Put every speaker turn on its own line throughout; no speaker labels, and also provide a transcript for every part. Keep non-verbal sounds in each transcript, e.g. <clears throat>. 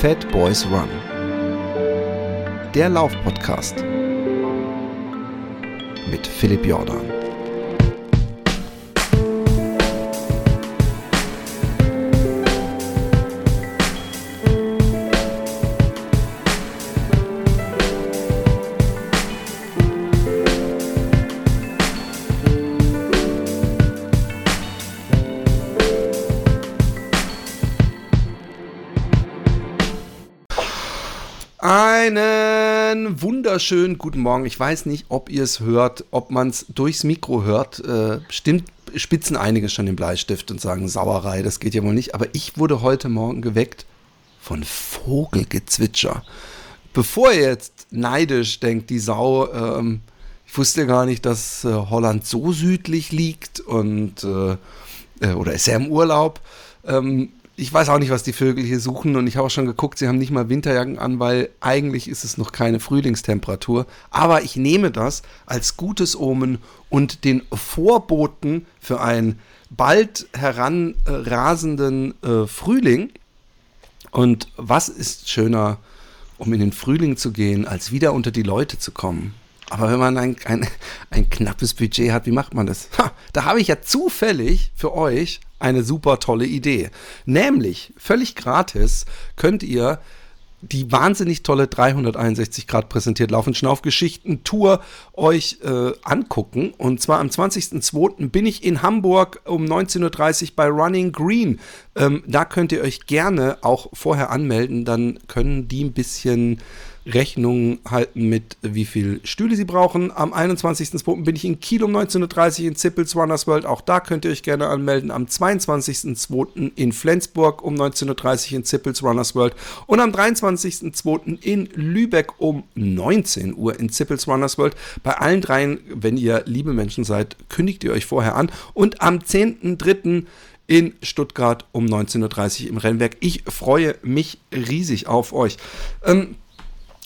Fat Boys Run. Der Laufpodcast mit Philipp Jordan. Wunderschönen guten Morgen. Ich weiß nicht, ob ihr es hört, ob man es durchs Mikro hört. Äh, stimmt, spitzen einige schon den Bleistift und sagen Sauerei, das geht ja wohl nicht. Aber ich wurde heute Morgen geweckt von Vogelgezwitscher. Bevor ihr jetzt neidisch denkt, die Sau, ähm, ich wusste gar nicht, dass äh, Holland so südlich liegt und äh, äh oder ist er im Urlaub. Ähm, ich weiß auch nicht, was die Vögel hier suchen und ich habe auch schon geguckt, sie haben nicht mal Winterjacken an, weil eigentlich ist es noch keine Frühlingstemperatur. Aber ich nehme das als gutes Omen und den Vorboten für einen bald heranrasenden äh, Frühling. Und was ist schöner, um in den Frühling zu gehen, als wieder unter die Leute zu kommen? Aber wenn man ein, ein, ein knappes Budget hat, wie macht man das? Ha, da habe ich ja zufällig für euch eine super tolle Idee. Nämlich, völlig gratis könnt ihr die wahnsinnig tolle 361 Grad präsentiert Lauf- und Schnaufgeschichten Tour euch äh, angucken. Und zwar am 20.02. bin ich in Hamburg um 19.30 Uhr bei Running Green. Ähm, da könnt ihr euch gerne auch vorher anmelden. Dann können die ein bisschen Rechnung halten mit, wie viel Stühle sie brauchen. Am 21.02. bin ich in Kiel um 19.30 Uhr in Zippels Runners World. Auch da könnt ihr euch gerne anmelden. Am 22.02. in Flensburg um 19.30 Uhr in Zippels Runners World. Und am 23.02. in Lübeck um 19 Uhr in Zippels Runners World. Bei allen dreien, wenn ihr liebe Menschen seid, kündigt ihr euch vorher an. Und am 10.03 in Stuttgart um 19.30 Uhr im Rennwerk. Ich freue mich riesig auf euch. Ähm,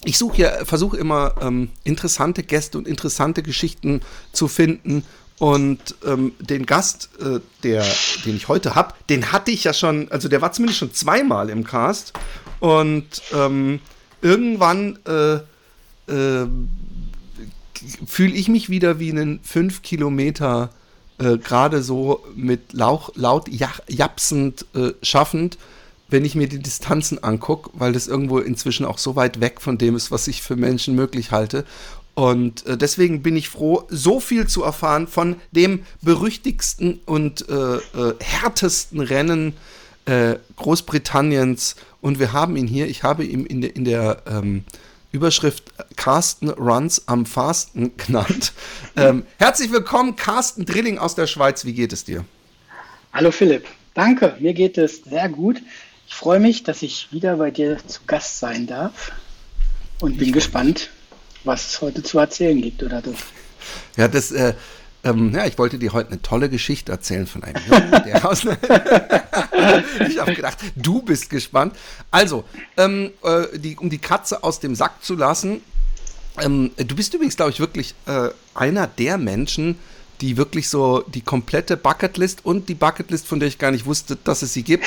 ich suche ja, versuche immer ähm, interessante Gäste und interessante Geschichten zu finden. Und ähm, den Gast, äh, der, den ich heute habe, den hatte ich ja schon, also der war zumindest schon zweimal im Cast. Und ähm, irgendwann äh, äh, fühle ich mich wieder wie einen 5 Kilometer äh, gerade so mit Lauch, laut japsend äh, schaffend wenn ich mir die Distanzen angucke, weil das irgendwo inzwischen auch so weit weg von dem ist, was ich für Menschen möglich halte. Und äh, deswegen bin ich froh, so viel zu erfahren von dem berüchtigsten und äh, äh, härtesten Rennen äh, Großbritanniens. Und wir haben ihn hier, ich habe ihn in der, in der ähm, Überschrift Carsten Runs am Fasten <laughs> genannt. Ähm, herzlich willkommen, Carsten Drilling aus der Schweiz. Wie geht es dir?
Hallo Philipp, danke. Mir geht es sehr gut. Ich freue mich, dass ich wieder bei dir zu Gast sein darf und bin gespannt, was es heute zu erzählen gibt, oder du?
Ja, das, äh, ähm, ja, ich wollte dir heute eine tolle Geschichte erzählen von einem Jungen, <laughs> der aus. <laughs> ich habe gedacht, du bist gespannt. Also, ähm, äh, die, um die Katze aus dem Sack zu lassen, ähm, du bist übrigens, glaube ich, wirklich äh, einer der Menschen, die wirklich so die komplette Bucketlist und die Bucketlist, von der ich gar nicht wusste, dass es sie gibt,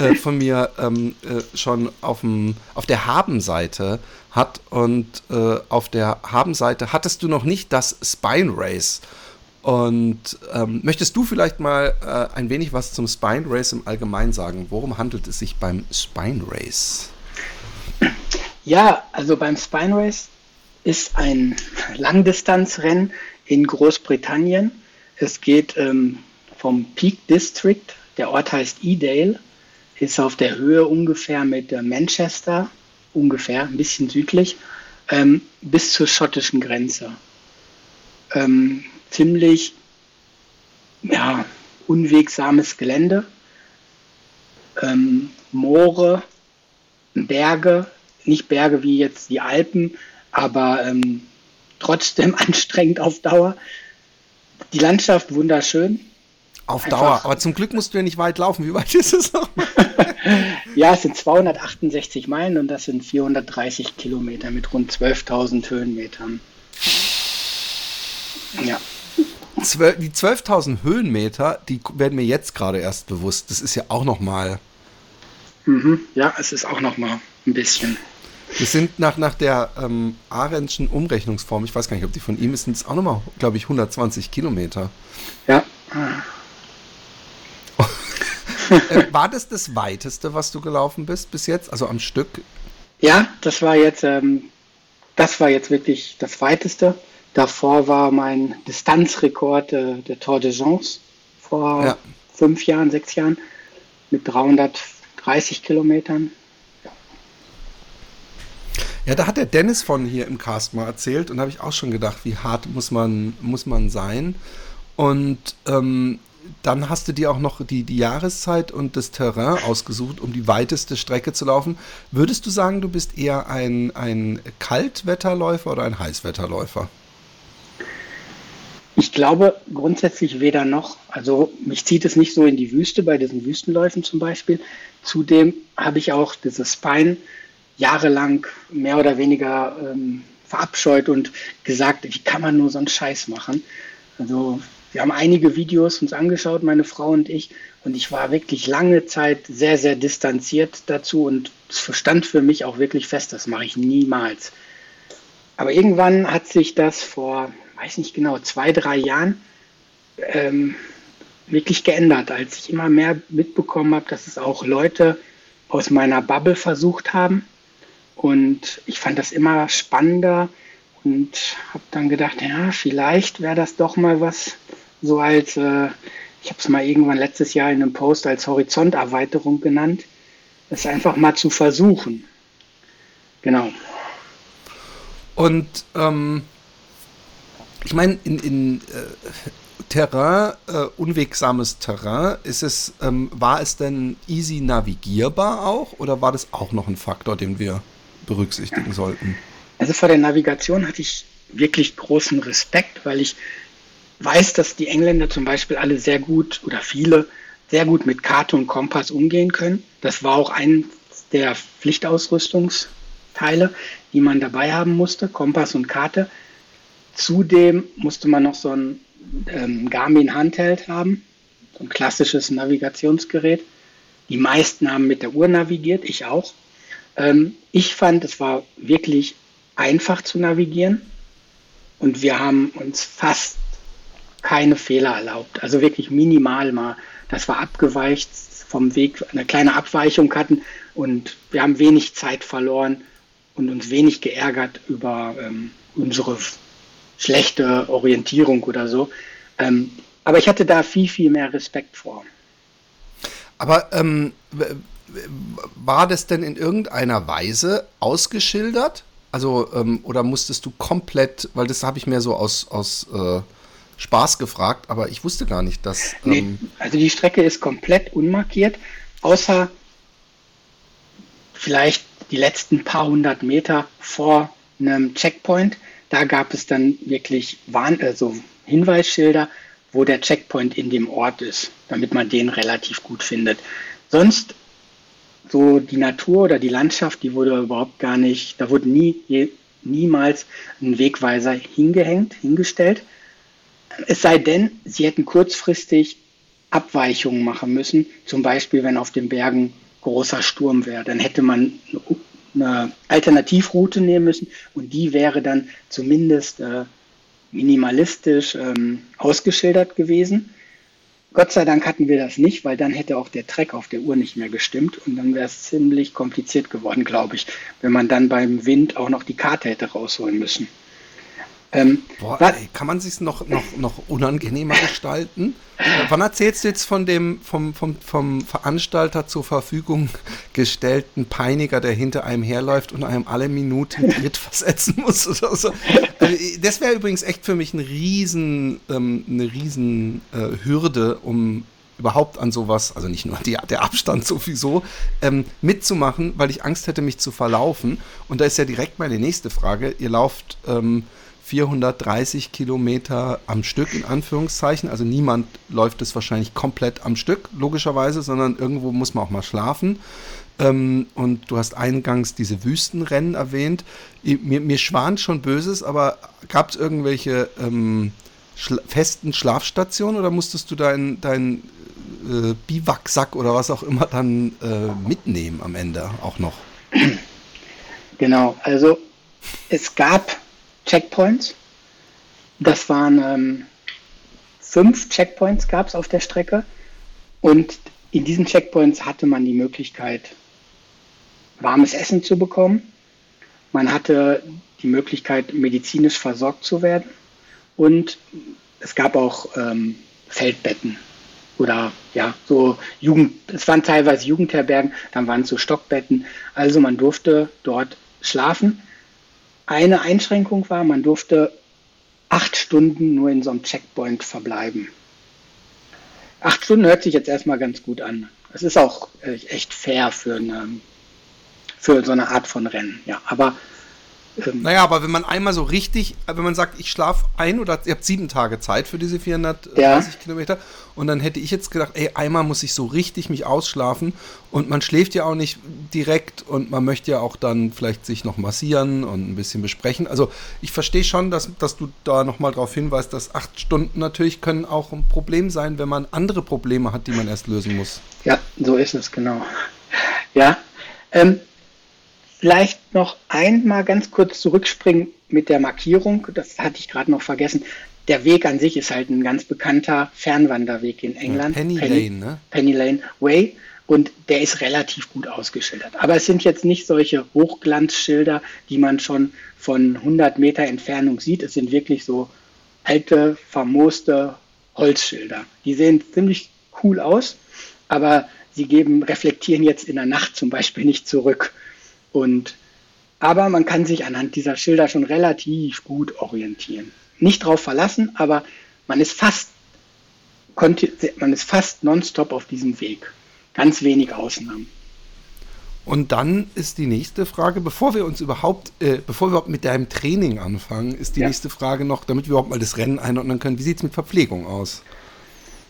äh, von mir ähm, äh, schon aufm, auf der Habenseite hat. Und äh, auf der Habenseite hattest du noch nicht das Spine Race. Und ähm, möchtest du vielleicht mal äh, ein wenig was zum Spine Race im Allgemeinen sagen? Worum handelt es sich beim Spine Race?
Ja, also beim Spine Race ist ein Langdistanzrennen in Großbritannien. Es geht ähm, vom Peak District, der Ort heißt Edale, ist auf der Höhe ungefähr mit Manchester, ungefähr, ein bisschen südlich, ähm, bis zur schottischen Grenze. Ähm, ziemlich ja, unwegsames Gelände, ähm, Moore, Berge, nicht Berge wie jetzt die Alpen, aber ähm, trotzdem <laughs> anstrengend auf Dauer. Die Landschaft wunderschön,
auf Einfach. Dauer. Aber zum Glück musst du ja nicht weit laufen. Wie weit ist es noch? <laughs>
ja, es sind 268 Meilen und das sind 430 Kilometer mit rund 12.000 Höhenmetern.
Ja. Die 12.000 Höhenmeter, die werden mir jetzt gerade erst bewusst. Das ist ja auch noch mal
Mhm, ja, es ist auch noch mal ein bisschen.
Wir sind nach, nach der ähm, Arendtschen Umrechnungsform, ich weiß gar nicht, ob die von ihm ist, sind es auch nochmal, glaube ich, 120 Kilometer.
Ja.
Äh, war das das weiteste, was du gelaufen bist bis jetzt, also am Stück?
Ja, das war jetzt, ähm, das war jetzt wirklich das weiteste. Davor war mein Distanzrekord äh, der Tour de France vor ja. fünf Jahren, sechs Jahren mit 330 Kilometern.
Ja, da hat der Dennis von hier im Cast mal erzählt und da habe ich auch schon gedacht, wie hart muss man, muss man sein. Und ähm, dann hast du dir auch noch die, die Jahreszeit und das Terrain ausgesucht, um die weiteste Strecke zu laufen. Würdest du sagen, du bist eher ein, ein Kaltwetterläufer oder ein Heißwetterläufer?
Ich glaube grundsätzlich weder noch. Also mich zieht es nicht so in die Wüste bei diesen Wüstenläufen zum Beispiel. Zudem habe ich auch dieses Spine jahrelang mehr oder weniger ähm, verabscheut und gesagt, wie kann man nur so einen Scheiß machen. Also wir haben einige Videos uns angeschaut, meine Frau und ich, und ich war wirklich lange Zeit sehr, sehr distanziert dazu und es verstand für mich auch wirklich fest, das mache ich niemals. Aber irgendwann hat sich das vor, weiß nicht genau, zwei, drei Jahren ähm, wirklich geändert, als ich immer mehr mitbekommen habe, dass es auch Leute aus meiner Bubble versucht haben. Und ich fand das immer spannender und habe dann gedacht, ja, vielleicht wäre das doch mal was so als, äh, ich habe es mal irgendwann letztes Jahr in einem Post als Horizonterweiterung genannt, das einfach mal zu versuchen. Genau.
Und ähm, ich meine, in, in äh, Terrain, äh, unwegsames Terrain, ist es, ähm, war es denn easy navigierbar auch oder war das auch noch ein Faktor, den wir berücksichtigen sollten?
Also vor der Navigation hatte ich wirklich großen Respekt, weil ich weiß, dass die Engländer zum Beispiel alle sehr gut oder viele sehr gut mit Karte und Kompass umgehen können. Das war auch eins der Pflichtausrüstungsteile, die man dabei haben musste, Kompass und Karte. Zudem musste man noch so ein ähm, Garmin Handheld haben, so ein klassisches Navigationsgerät. Die meisten haben mit der Uhr navigiert, ich auch. Ähm, ich fand, es war wirklich einfach zu navigieren und wir haben uns fast keine Fehler erlaubt. Also wirklich minimal mal. Das war abgeweicht vom Weg, eine kleine Abweichung hatten und wir haben wenig Zeit verloren und uns wenig geärgert über ähm, unsere schlechte Orientierung oder so. Ähm, aber ich hatte da viel, viel mehr Respekt vor.
Aber ähm, war das denn in irgendeiner Weise ausgeschildert? Also, ähm, oder musstest du komplett, weil das habe ich mir so aus, aus äh, Spaß gefragt, aber ich wusste gar nicht, dass.
Nee, ähm, also die Strecke ist komplett unmarkiert, außer vielleicht die letzten paar hundert Meter vor einem Checkpoint. Da gab es dann wirklich Warn also Hinweisschilder, wo der Checkpoint in dem Ort ist, damit man den relativ gut findet. Sonst so die Natur oder die Landschaft, die wurde überhaupt gar nicht, da wurde nie, niemals ein Wegweiser hingehängt, hingestellt. Es sei denn, sie hätten kurzfristig Abweichungen machen müssen, zum Beispiel wenn auf den Bergen großer Sturm wäre, dann hätte man eine Alternativroute nehmen müssen und die wäre dann zumindest äh, minimalistisch ähm, ausgeschildert gewesen. Gott sei Dank hatten wir das nicht, weil dann hätte auch der Track auf der Uhr nicht mehr gestimmt und dann wäre es ziemlich kompliziert geworden, glaube ich, wenn man dann beim Wind auch noch die Karte hätte rausholen müssen.
Ähm, Boah, ey, kann man sich noch, noch, noch unangenehmer gestalten? Wann erzählst du jetzt von dem vom, vom, vom Veranstalter zur Verfügung gestellten Peiniger, der hinter einem herläuft und einem alle Minuten <laughs> Tritt versetzen muss oder so? Also, das wäre übrigens echt für mich ein riesen, ähm, eine riesen äh, Hürde, um überhaupt an sowas, also nicht nur die, der Abstand sowieso, ähm, mitzumachen, weil ich Angst hätte, mich zu verlaufen. Und da ist ja direkt meine nächste Frage. Ihr lauft ähm, 430 Kilometer am Stück, in Anführungszeichen. Also niemand läuft es wahrscheinlich komplett am Stück, logischerweise, sondern irgendwo muss man auch mal schlafen. Ähm, und du hast eingangs diese Wüstenrennen erwähnt. Mir, mir schwant schon Böses, aber gab es irgendwelche ähm, schla festen Schlafstationen oder musstest du dein, dein äh, Biwaksack oder was auch immer dann äh, mitnehmen am Ende auch noch?
Genau, also es gab Checkpoints. Das waren ähm, fünf Checkpoints gab es auf der Strecke. Und in diesen Checkpoints hatte man die Möglichkeit, warmes Essen zu bekommen. Man hatte die Möglichkeit, medizinisch versorgt zu werden. Und es gab auch ähm, Feldbetten oder ja, so Jugend, es waren teilweise Jugendherbergen, dann waren es so Stockbetten. Also man durfte dort schlafen. Eine Einschränkung war, man durfte acht Stunden nur in so einem Checkpoint verbleiben. Acht Stunden hört sich jetzt erstmal ganz gut an. Es ist auch äh, echt fair für, eine, für so eine Art von Rennen. Ja, aber
ähm, naja, aber wenn man einmal so richtig, wenn man sagt, ich schlafe ein oder ihr habt sieben Tage Zeit für diese 430 ja. Kilometer und dann hätte ich jetzt gedacht, ey, einmal muss ich so richtig mich ausschlafen und man schläft ja auch nicht direkt und man möchte ja auch dann vielleicht sich noch massieren und ein bisschen besprechen. Also ich verstehe schon, dass, dass du da nochmal darauf hinweist, dass acht Stunden natürlich können auch ein Problem sein, wenn man andere Probleme hat, die man erst lösen muss.
Ja, so ist es, genau. Ja, ähm, Vielleicht noch einmal ganz kurz zurückspringen mit der Markierung. Das hatte ich gerade noch vergessen. Der Weg an sich ist halt ein ganz bekannter Fernwanderweg in England.
Penny, Penny Lane, ne?
Penny Lane Way. Und der ist relativ gut ausgeschildert. Aber es sind jetzt nicht solche Hochglanzschilder, die man schon von 100 Meter Entfernung sieht. Es sind wirklich so alte, vermooste Holzschilder. Die sehen ziemlich cool aus, aber sie geben, reflektieren jetzt in der Nacht zum Beispiel nicht zurück. Und, aber man kann sich anhand dieser Schilder schon relativ gut orientieren. Nicht drauf verlassen, aber man ist fast, man ist fast nonstop auf diesem Weg. Ganz wenig Ausnahmen.
Und dann ist die nächste Frage, bevor wir uns überhaupt, äh, bevor wir überhaupt mit deinem Training anfangen, ist die ja. nächste Frage noch, damit wir überhaupt mal das Rennen einordnen können, wie sieht es mit Verpflegung aus?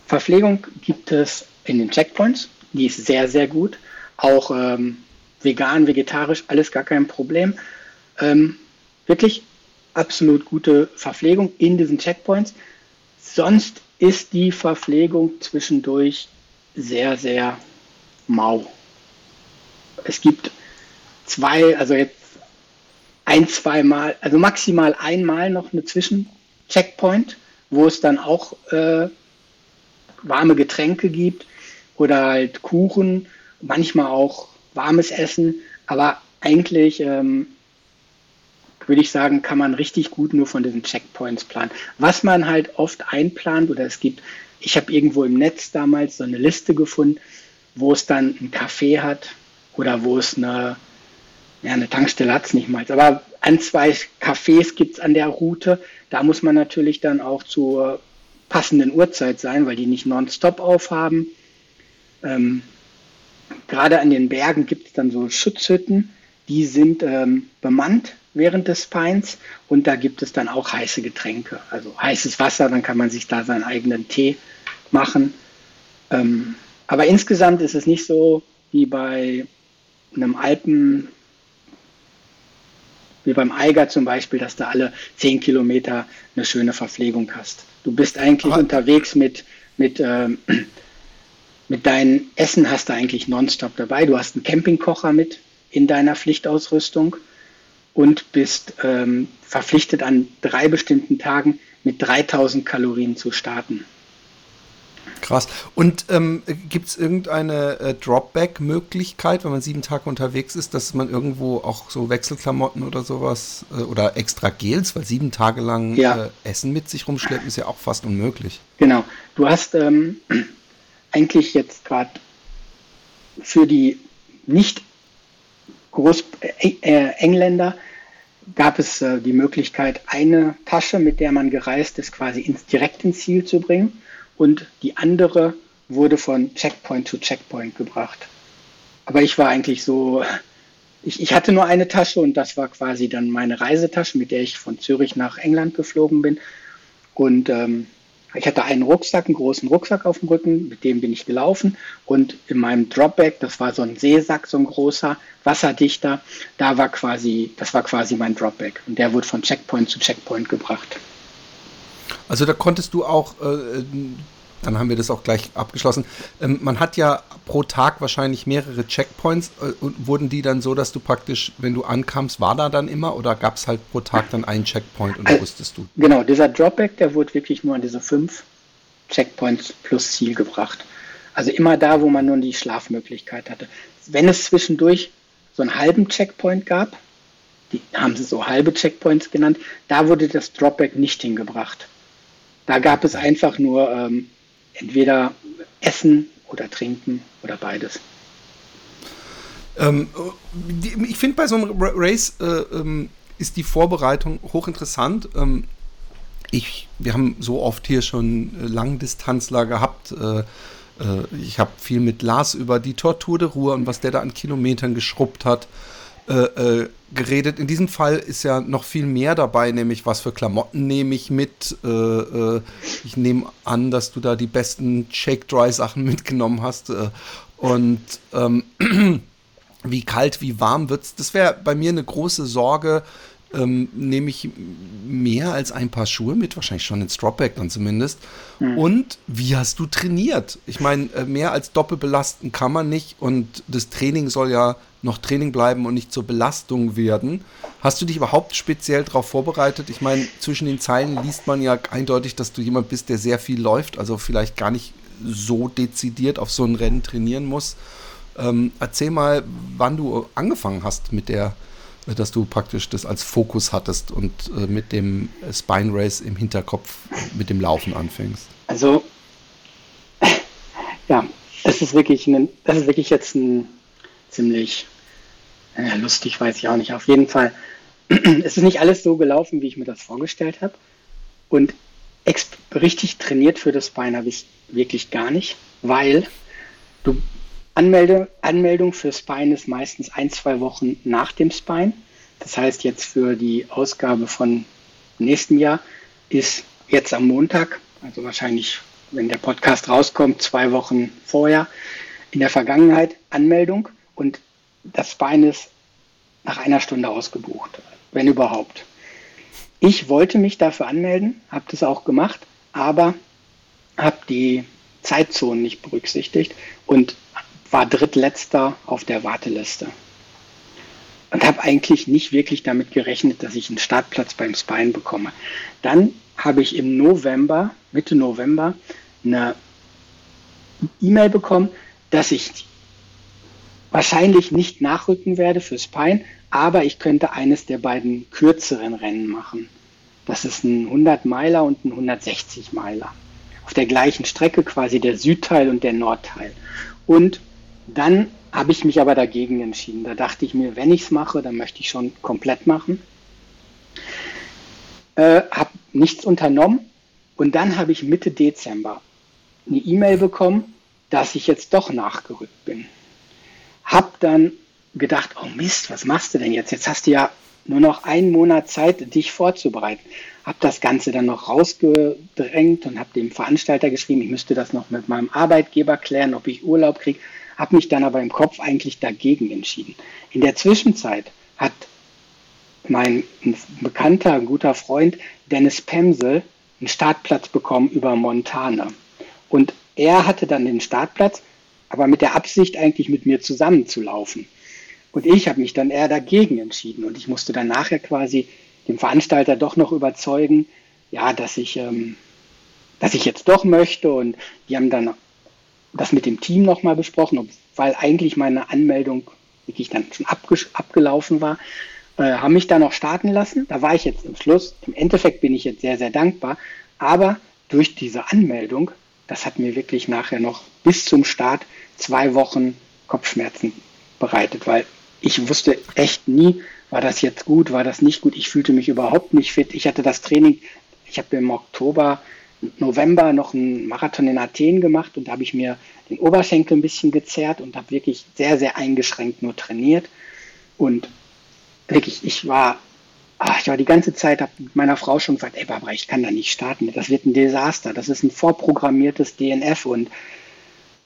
Verpflegung gibt es in den Checkpoints, die ist sehr, sehr gut. Auch ähm, vegan, vegetarisch, alles gar kein Problem. Ähm, wirklich absolut gute Verpflegung in diesen Checkpoints. Sonst ist die Verpflegung zwischendurch sehr, sehr mau. Es gibt zwei, also jetzt ein, zweimal, also maximal einmal noch eine Zwischencheckpoint, wo es dann auch äh, warme Getränke gibt oder halt Kuchen, manchmal auch warmes Essen, aber eigentlich ähm, würde ich sagen, kann man richtig gut nur von diesen Checkpoints planen. Was man halt oft einplant oder es gibt, ich habe irgendwo im Netz damals so eine Liste gefunden, wo es dann ein Café hat oder wo es eine, ja, eine Tankstelle hat es nicht mal, aber ein, zwei Cafés gibt es an der Route. Da muss man natürlich dann auch zur passenden Uhrzeit sein, weil die nicht nonstop aufhaben. Ähm, gerade an den Bergen gibt es dann so Schutzhütten, die sind ähm, bemannt während des Peins und da gibt es dann auch heiße Getränke, also heißes Wasser, dann kann man sich da seinen eigenen Tee machen. Ähm, aber insgesamt ist es nicht so wie bei einem Alpen, wie beim Eiger zum Beispiel, dass du alle zehn Kilometer eine schöne Verpflegung hast. Du bist eigentlich aber unterwegs mit, mit ähm, mit deinem Essen hast du eigentlich nonstop dabei. Du hast einen Campingkocher mit in deiner Pflichtausrüstung und bist ähm, verpflichtet an drei bestimmten Tagen mit 3000 Kalorien zu starten.
Krass. Und ähm, gibt es irgendeine äh, Dropback-Möglichkeit, wenn man sieben Tage unterwegs ist, dass man irgendwo auch so Wechselklamotten oder sowas äh, oder extra Gels, weil sieben Tage lang ja. äh, Essen mit sich rumschleppen ist ja auch fast unmöglich.
Genau. Du hast ähm, eigentlich jetzt gerade für die nicht Groß äh, äh, Engländer gab es äh, die Möglichkeit, eine Tasche, mit der man gereist ist, quasi ins, direkt ins Ziel zu bringen und die andere wurde von Checkpoint zu Checkpoint gebracht. Aber ich war eigentlich so, ich, ich hatte nur eine Tasche und das war quasi dann meine Reisetasche, mit der ich von Zürich nach England geflogen bin. Und ähm, ich hatte einen Rucksack, einen großen Rucksack auf dem Rücken, mit dem bin ich gelaufen und in meinem Dropback, das war so ein Seesack, so ein großer, wasserdichter, da war quasi, das war quasi mein Dropback und der wurde von Checkpoint zu Checkpoint gebracht.
Also da konntest du auch äh, dann haben wir das auch gleich abgeschlossen. Ähm, man hat ja pro Tag wahrscheinlich mehrere Checkpoints. Äh, und wurden die dann so, dass du praktisch, wenn du ankamst, war da dann immer oder gab es halt pro Tag dann einen Checkpoint und also, wusstest du?
Genau, dieser Dropback, der wurde wirklich nur an diese fünf Checkpoints plus Ziel gebracht. Also immer da, wo man nur die Schlafmöglichkeit hatte. Wenn es zwischendurch so einen halben Checkpoint gab, die haben sie so halbe Checkpoints genannt, da wurde das Dropback nicht hingebracht. Da gab es einfach nur ähm, entweder Essen oder Trinken oder beides.
Ähm, ich finde bei so einem Race äh, ähm, ist die Vorbereitung hochinteressant. Ähm, ich, wir haben so oft hier schon äh, Langdistanzler gehabt. Äh, äh ich habe viel mit Lars über die Tortur de Ruhr und was der da an Kilometern geschrubbt hat. Äh, äh, geredet. In diesem Fall ist ja noch viel mehr dabei, nämlich was für Klamotten nehme ich mit. Äh, äh, ich nehme an, dass du da die besten Shake-Dry-Sachen <laughs> mitgenommen hast. Äh, und ähm, <clears throat> wie kalt, wie warm wird es. Das wäre bei mir eine große Sorge. Ähm, nehme ich mehr als ein paar Schuhe mit, wahrscheinlich schon ins Dropback dann zumindest. Mhm. Und wie hast du trainiert? Ich meine, äh, mehr als doppelbelasten kann man nicht und das Training soll ja noch Training bleiben und nicht zur Belastung werden. Hast du dich überhaupt speziell darauf vorbereitet? Ich meine, zwischen den Zeilen liest man ja eindeutig, dass du jemand bist, der sehr viel läuft, also vielleicht gar nicht so dezidiert auf so ein Rennen trainieren muss. Ähm, erzähl mal, wann du angefangen hast mit der, dass du praktisch das als Fokus hattest und äh, mit dem Spine Race im Hinterkopf mit dem Laufen anfängst.
Also, <laughs> ja, das ist wirklich, ein, das ist wirklich jetzt ein ziemlich äh, lustig, weiß ich auch nicht. Auf jeden Fall, <clears throat> es ist nicht alles so gelaufen, wie ich mir das vorgestellt habe. Und richtig trainiert für das Bein habe ich wirklich gar nicht, weil du Anmelde, Anmeldung für Spine ist meistens ein, zwei Wochen nach dem Spine. Das heißt, jetzt für die Ausgabe von nächsten Jahr ist jetzt am Montag, also wahrscheinlich, wenn der Podcast rauskommt, zwei Wochen vorher, in der Vergangenheit Anmeldung und das Bein ist nach einer Stunde ausgebucht, wenn überhaupt. Ich wollte mich dafür anmelden, habe das auch gemacht, aber habe die Zeitzonen nicht berücksichtigt und war drittletzter auf der Warteliste. Und habe eigentlich nicht wirklich damit gerechnet, dass ich einen Startplatz beim Spine bekomme. Dann habe ich im November, Mitte November, eine E-Mail bekommen, dass ich wahrscheinlich nicht nachrücken werde fürs Pine, aber ich könnte eines der beiden kürzeren Rennen machen. Das ist ein 100 Meiler und ein 160 Meiler. Auf der gleichen Strecke quasi der Südteil und der Nordteil. Und dann habe ich mich aber dagegen entschieden. Da dachte ich mir, wenn ich es mache, dann möchte ich schon komplett machen. Äh, habe nichts unternommen und dann habe ich Mitte Dezember eine E-Mail bekommen, dass ich jetzt doch nachgerückt bin. Hab dann gedacht, oh Mist, was machst du denn jetzt? Jetzt hast du ja nur noch einen Monat Zeit, dich vorzubereiten. Hab das Ganze dann noch rausgedrängt und habe dem Veranstalter geschrieben, ich müsste das noch mit meinem Arbeitgeber klären, ob ich Urlaub kriege. Habe mich dann aber im Kopf eigentlich dagegen entschieden. In der Zwischenzeit hat mein bekannter, guter Freund Dennis Pemsel einen Startplatz bekommen über Montana. Und er hatte dann den Startplatz aber mit der Absicht eigentlich mit mir zusammenzulaufen. Und ich habe mich dann eher dagegen entschieden und ich musste dann nachher quasi dem Veranstalter doch noch überzeugen, ja, dass ich, ähm, dass ich jetzt doch möchte und die haben dann das mit dem Team nochmal besprochen, weil eigentlich meine Anmeldung wirklich dann schon abgelaufen war, äh, haben mich da noch starten lassen. Da war ich jetzt im Schluss. Im Endeffekt bin ich jetzt sehr, sehr dankbar. Aber durch diese Anmeldung das hat mir wirklich nachher noch bis zum Start zwei Wochen Kopfschmerzen bereitet, weil ich wusste echt nie, war das jetzt gut, war das nicht gut. Ich fühlte mich überhaupt nicht fit. Ich hatte das Training, ich habe im Oktober, November noch einen Marathon in Athen gemacht und da habe ich mir den Oberschenkel ein bisschen gezerrt und habe wirklich sehr, sehr eingeschränkt nur trainiert. Und wirklich, ich war ach, ich war die ganze Zeit, habe mit meiner Frau schon gesagt, ey Barbara, ich kann da nicht starten, das wird ein Desaster, das ist ein vorprogrammiertes DNF und,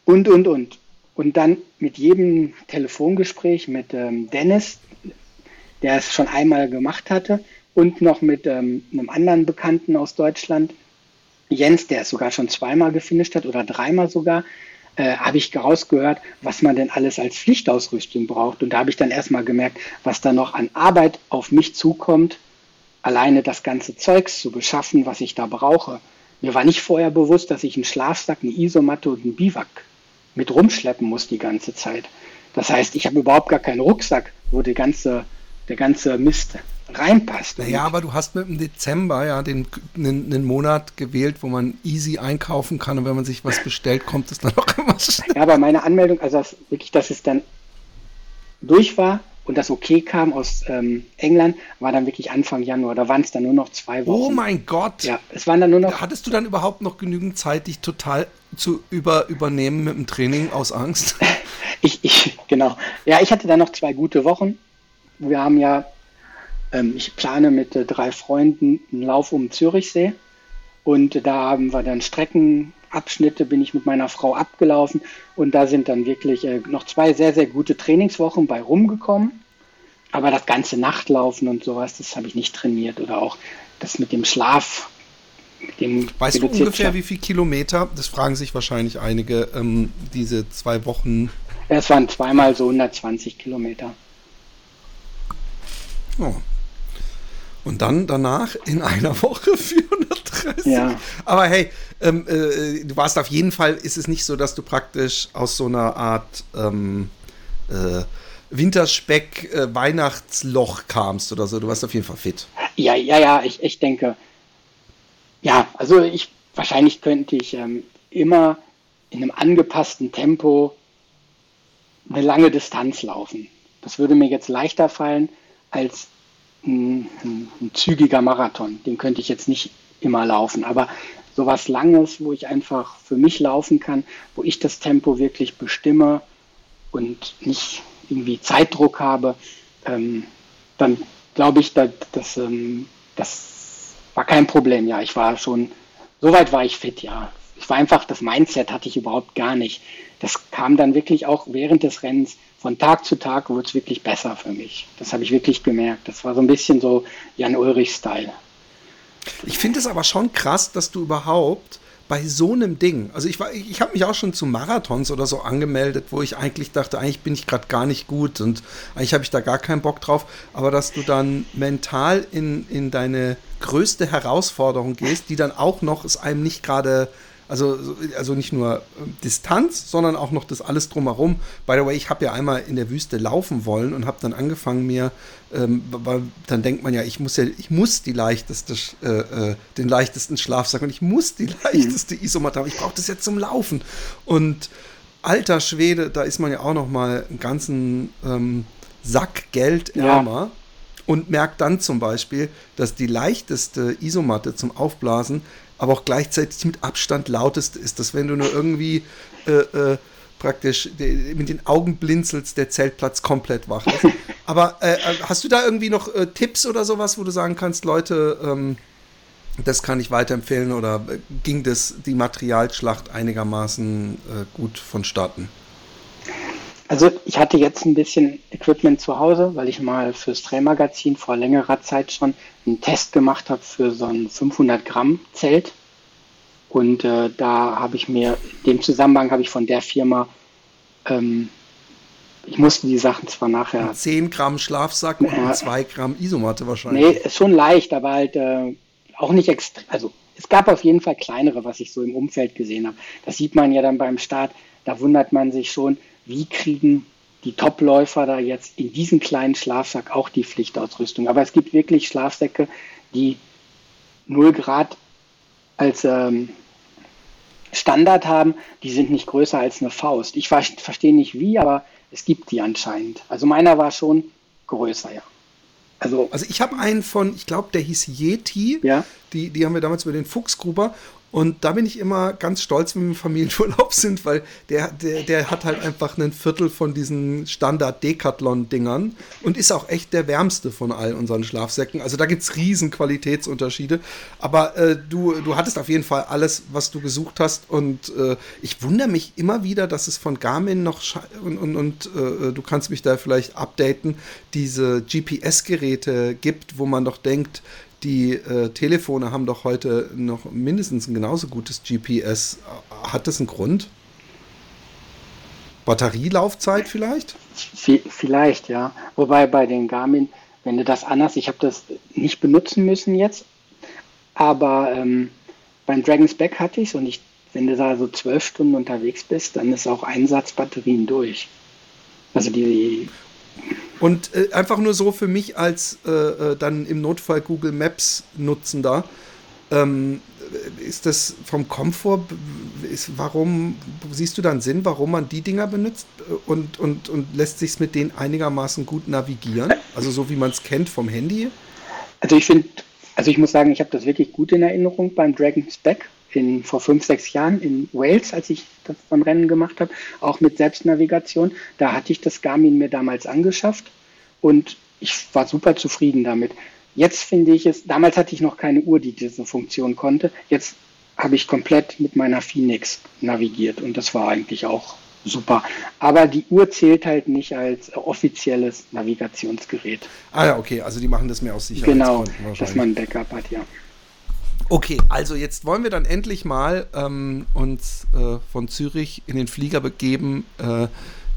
und, und, und. Und dann mit jedem Telefongespräch mit ähm, Dennis, der es schon einmal gemacht hatte, und noch mit ähm, einem anderen Bekannten aus Deutschland, Jens, der es sogar schon zweimal gefinisht hat oder dreimal sogar, äh, habe ich rausgehört, was man denn alles als Pflichtausrüstung braucht. Und da habe ich dann erstmal gemerkt, was da noch an Arbeit auf mich zukommt, alleine das ganze Zeugs zu beschaffen, was ich da brauche. Mir war nicht vorher bewusst, dass ich einen Schlafsack, eine Isomatte und einen Biwak mit rumschleppen muss die ganze Zeit. Das heißt, ich habe überhaupt gar keinen Rucksack, wo die ganze, der ganze Mist reinpasst.
Naja, aber du hast mit dem Dezember ja den, einen, einen, Monat gewählt, wo man easy einkaufen kann und wenn man sich was bestellt, kommt es dann auch immer
schnell. Ja, aber meine Anmeldung, also das, wirklich, dass es dann durch war und das okay kam aus ähm, England, war dann wirklich Anfang Januar. Da waren es dann nur noch zwei Wochen.
Oh mein Gott!
Ja, es waren dann nur noch.
Hattest du dann überhaupt noch genügend Zeit, dich total zu über, übernehmen mit dem Training aus Angst? <laughs>
ich, ich, genau. Ja, ich hatte dann noch zwei gute Wochen. Wir haben ja ich plane mit äh, drei Freunden einen Lauf um Zürichsee und da haben wir dann Streckenabschnitte, bin ich mit meiner Frau abgelaufen und da sind dann wirklich äh, noch zwei sehr, sehr gute Trainingswochen bei rumgekommen. Aber das ganze Nachtlaufen und sowas, das habe ich nicht trainiert oder auch das mit dem Schlaf.
Mit dem weißt du ungefähr, wie viele Kilometer? Das fragen sich wahrscheinlich einige, ähm, diese zwei Wochen.
Es waren zweimal so 120 Kilometer.
Oh, und dann danach in einer <laughs> Woche 430. Ja. Aber hey, ähm, äh, du warst auf jeden Fall, ist es nicht so, dass du praktisch aus so einer Art ähm, äh, Winterspeck äh, Weihnachtsloch kamst oder so. Du warst auf jeden Fall fit.
Ja, ja, ja, ich, ich denke. Ja, also ich wahrscheinlich könnte ich ähm, immer in einem angepassten Tempo eine lange Distanz laufen. Das würde mir jetzt leichter fallen als ein, ein, zügiger Marathon. Den könnte ich jetzt nicht immer laufen, aber sowas Langes, wo ich einfach für mich laufen kann, wo ich das Tempo wirklich bestimme und nicht irgendwie Zeitdruck habe, ähm, dann glaube ich, dass, dass, ähm, das war kein Problem. Ja, ich war schon, soweit war ich fit, ja. Ich war einfach, das Mindset hatte ich überhaupt gar nicht. Das kam dann wirklich auch während des Rennens von Tag zu Tag wurde es wirklich besser für mich. Das habe ich wirklich gemerkt. Das war so ein bisschen so Jan Ulrich-Style.
Ich finde es aber schon krass, dass du überhaupt bei so einem Ding, also ich, ich, ich habe mich auch schon zu Marathons oder so angemeldet, wo ich eigentlich dachte, eigentlich bin ich gerade gar nicht gut und eigentlich habe ich da gar keinen Bock drauf, aber dass du dann mental in, in deine größte Herausforderung gehst, die dann auch noch es einem nicht gerade also, also nicht nur ähm, Distanz, sondern auch noch das alles drumherum. By the way, ich habe ja einmal in der Wüste laufen wollen und habe dann angefangen mir, ähm, weil dann denkt man ja, ich muss ja, ich muss die leichteste, äh, äh, den leichtesten Schlafsack und ich muss die <laughs> leichteste Isomatte haben. Ich brauche das jetzt zum Laufen. Und alter Schwede, da ist man ja auch noch mal einen ganzen ähm, Sack Geld ärmer. Ja. Und merkt dann zum Beispiel, dass die leichteste Isomatte zum Aufblasen aber auch gleichzeitig mit Abstand lauteste ist, dass wenn du nur irgendwie äh, äh, praktisch mit den Augen blinzelst, der Zeltplatz komplett wach ist. <laughs> Aber äh, hast du da irgendwie noch äh, Tipps oder sowas, wo du sagen kannst, Leute, ähm, das kann ich weiterempfehlen oder äh, ging das die Materialschlacht einigermaßen äh, gut vonstatten?
Also ich hatte jetzt ein bisschen Equipment zu Hause, weil ich mal fürs Trailmagazin vor längerer Zeit schon einen Test gemacht habe für so ein 500 Gramm Zelt. Und äh, da habe ich mir, in dem Zusammenhang habe ich von der Firma, ähm, ich musste die Sachen zwar nachher...
10 Gramm Schlafsack und äh, 2 Gramm Isomatte wahrscheinlich. Nee,
ist schon leicht, aber halt äh, auch nicht extrem, also es gab auf jeden Fall kleinere, was ich so im Umfeld gesehen habe. Das sieht man ja dann beim Start, da wundert man sich schon, wie kriegen die Topläufer da jetzt in diesen kleinen Schlafsack auch die Pflichtausrüstung. Aber es gibt wirklich Schlafsäcke, die 0 Grad als ähm, Standard haben, die sind nicht größer als eine Faust. Ich verstehe nicht wie, aber es gibt die anscheinend. Also meiner war schon größer, ja.
Also, also ich habe einen von, ich glaube, der hieß Yeti. Ja. Die, die haben wir damals über den Fuchsgruber. Und da bin ich immer ganz stolz, wenn wir im Familienurlaub <laughs> sind, weil der, der, der hat halt einfach ein Viertel von diesen Standard-Decathlon-Dingern und ist auch echt der wärmste von all unseren Schlafsäcken. Also da gibt es riesen Qualitätsunterschiede. Aber äh, du, du hattest auf jeden Fall alles, was du gesucht hast. Und äh, ich wundere mich immer wieder, dass es von Garmin noch und, und, und äh, du kannst mich da vielleicht updaten, diese GPS-Geräte gibt, wo man doch denkt, die äh, Telefone haben doch heute noch mindestens ein genauso gutes GPS. Hat das einen Grund? Batterielaufzeit vielleicht?
Vielleicht, ja. Wobei bei den Garmin, wenn du das anders, ich habe das nicht benutzen müssen jetzt, aber ähm, beim Dragon's Back hatte ich es und ich, wenn du da so zwölf Stunden unterwegs bist, dann ist auch Einsatzbatterien durch. Also die.
Und äh, einfach nur so für mich als äh, äh dann im Notfall Google Maps Nutzender. Ähm, ist das vom Komfort, ist, warum siehst du dann Sinn, warum man die Dinger benutzt und, und, und lässt sich mit denen einigermaßen gut navigieren? Also so wie man es kennt vom Handy?
Also ich finde, also ich muss sagen, ich habe das wirklich gut in Erinnerung beim Dragon's Back in, vor fünf, sechs Jahren in Wales, als ich das von Rennen gemacht habe, auch mit Selbstnavigation. Da hatte ich das Garmin mir damals angeschafft und ich war super zufrieden damit. Jetzt finde ich es, damals hatte ich noch keine Uhr, die diese Funktion konnte. Jetzt habe ich komplett mit meiner Phoenix navigiert und das war eigentlich auch super. Aber die Uhr zählt halt nicht als offizielles Navigationsgerät.
Ah ja, okay, also die machen das mehr aus
Sicherheitsgründen Genau, dass man ein Backup hat, ja.
Okay, also jetzt wollen wir dann endlich mal ähm, uns äh, von Zürich in den Flieger begeben, äh,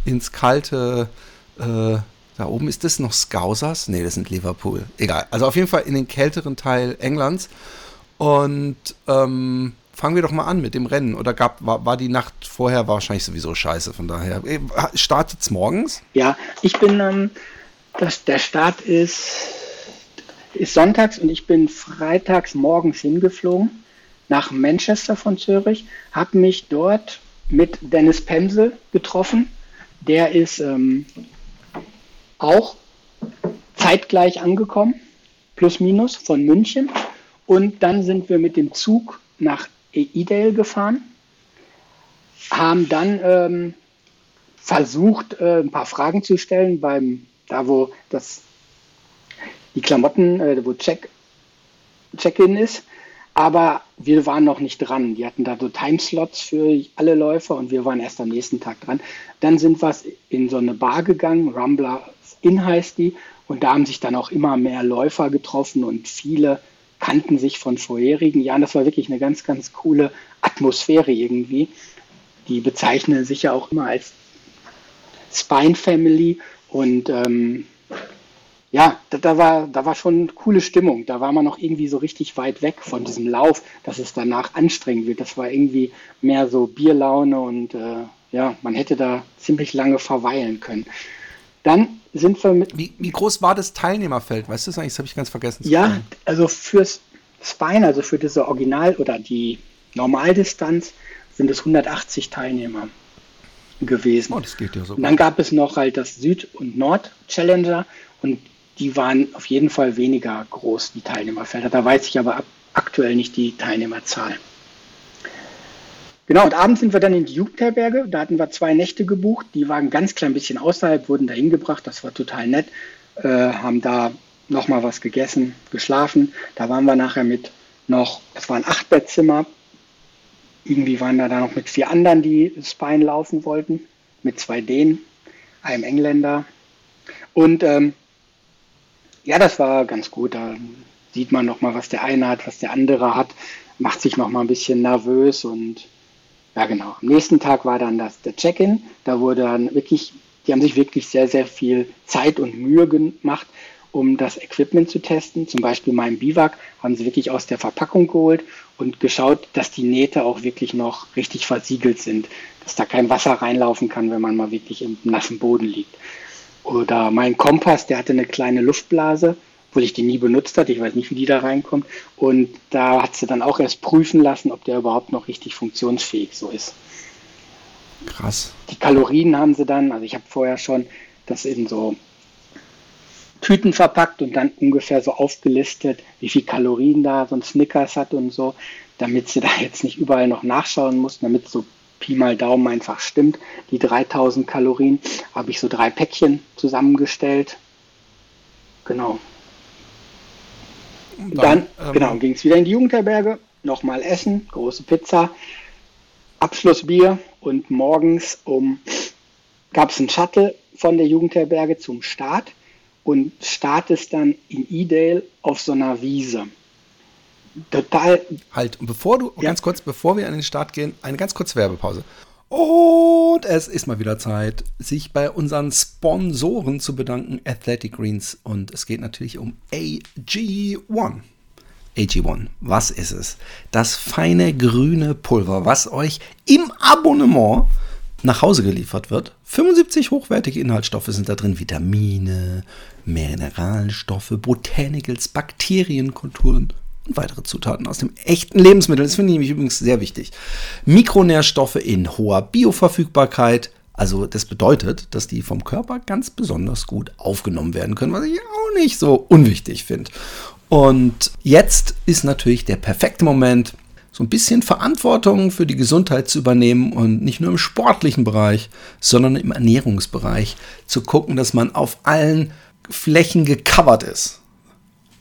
ins kalte äh, da oben ist das noch Scousers? Nee, das sind Liverpool. Egal. Also auf jeden Fall in den kälteren Teil Englands. Und ähm, fangen wir doch mal an mit dem Rennen. Oder gab, war, war die Nacht vorher wahrscheinlich sowieso scheiße, von daher. Äh, Startet es morgens?
Ja, ich bin, ähm, das, der Start ist, ist sonntags und ich bin freitags morgens hingeflogen nach Manchester von Zürich, habe mich dort mit Dennis Pemsel getroffen. Der ist ähm, auch zeitgleich angekommen, plus minus von München. Und dann sind wir mit dem Zug nach Edale gefahren, haben dann ähm, versucht, äh, ein paar Fragen zu stellen beim, da wo das, die Klamotten, äh, wo Check, Check-in ist. Aber wir waren noch nicht dran. Die hatten da so Timeslots für alle Läufer und wir waren erst am nächsten Tag dran. Dann sind wir in so eine Bar gegangen, Rumbler in heißt die. Und da haben sich dann auch immer mehr Läufer getroffen und viele kannten sich von vorherigen Jahren. Das war wirklich eine ganz, ganz coole Atmosphäre irgendwie. Die bezeichnen sich ja auch immer als Spine Family und ähm, ja, da, da, war, da war schon coole Stimmung. Da war man noch irgendwie so richtig weit weg von diesem Lauf, dass es danach anstrengend wird. Das war irgendwie mehr so Bierlaune und äh, ja, man hätte da ziemlich lange verweilen können. Dann sind wir mit.
Wie, wie groß war das Teilnehmerfeld? Weißt du das eigentlich? Das habe ich ganz vergessen.
Ja, also fürs Spine, also für diese Original- oder die Normaldistanz, sind es 180 Teilnehmer gewesen.
Oh, das geht ja so.
Und dann gab es noch halt das Süd- und Nord-Challenger und die waren auf jeden Fall weniger groß, die Teilnehmerfelder. Da weiß ich aber aktuell nicht die Teilnehmerzahl. Genau, und abends sind wir dann in die Jugendherberge. Da hatten wir zwei Nächte gebucht. Die waren ganz klein bisschen außerhalb, wurden da hingebracht. Das war total nett. Äh, haben da nochmal was gegessen, geschlafen. Da waren wir nachher mit noch, es waren acht Bettzimmer. Irgendwie waren da, da noch mit vier anderen, die Spine laufen wollten. Mit zwei Dänen, einem Engländer. Und ähm, ja, das war ganz gut. Da sieht man nochmal, was der eine hat, was der andere hat. Macht sich nochmal ein bisschen nervös und ja, genau. Am nächsten Tag war dann das, der Check-in. Da wurde dann wirklich, die haben sich wirklich sehr, sehr viel Zeit und Mühe gemacht, um das Equipment zu testen. Zum Beispiel mein Biwak haben sie wirklich aus der Verpackung geholt und geschaut, dass die Nähte auch wirklich noch richtig versiegelt sind, dass da kein Wasser reinlaufen kann, wenn man mal wirklich im nassen Boden liegt. Oder mein Kompass, der hatte eine kleine Luftblase, obwohl ich die nie benutzt hatte. Ich weiß nicht, wie die da reinkommt. Und da hat sie dann auch erst prüfen lassen, ob der überhaupt noch richtig funktionsfähig so ist.
Krass.
Die Kalorien haben sie dann, also ich habe vorher schon das in so Tüten verpackt und dann ungefähr so aufgelistet, wie viel Kalorien da so ein Snickers hat und so, damit sie da jetzt nicht überall noch nachschauen mussten, damit so Pi mal Daumen einfach stimmt. Die 3000 Kalorien habe ich so drei Päckchen zusammengestellt. Genau. Dann, dann ähm, genau, ging es wieder in die Jugendherberge, nochmal essen, große Pizza, Abschlussbier und morgens um gab es einen Shuttle von der Jugendherberge zum Start und startest dann in Edale auf so einer Wiese. Total.
Halt, bevor du, ja. ganz kurz, bevor wir an den Start gehen, eine ganz kurze Werbepause. Und es ist mal wieder Zeit, sich bei unseren Sponsoren zu bedanken, Athletic Greens. Und es geht natürlich um AG1. AG1, was ist es? Das feine grüne Pulver, was euch im Abonnement nach Hause geliefert wird. 75 hochwertige Inhaltsstoffe sind da drin, Vitamine, Mineralstoffe, Botanicals, Bakterienkulturen und weitere Zutaten aus dem echten Lebensmittel. Das finde ich nämlich übrigens sehr wichtig. Mikronährstoffe in hoher Bioverfügbarkeit. Also das bedeutet, dass die vom Körper ganz besonders gut aufgenommen werden können, was ich auch nicht so unwichtig finde. Und jetzt ist natürlich der perfekte Moment, so ein bisschen Verantwortung für die Gesundheit zu übernehmen und nicht nur im sportlichen Bereich, sondern im Ernährungsbereich zu gucken, dass man auf allen Flächen gecovert ist.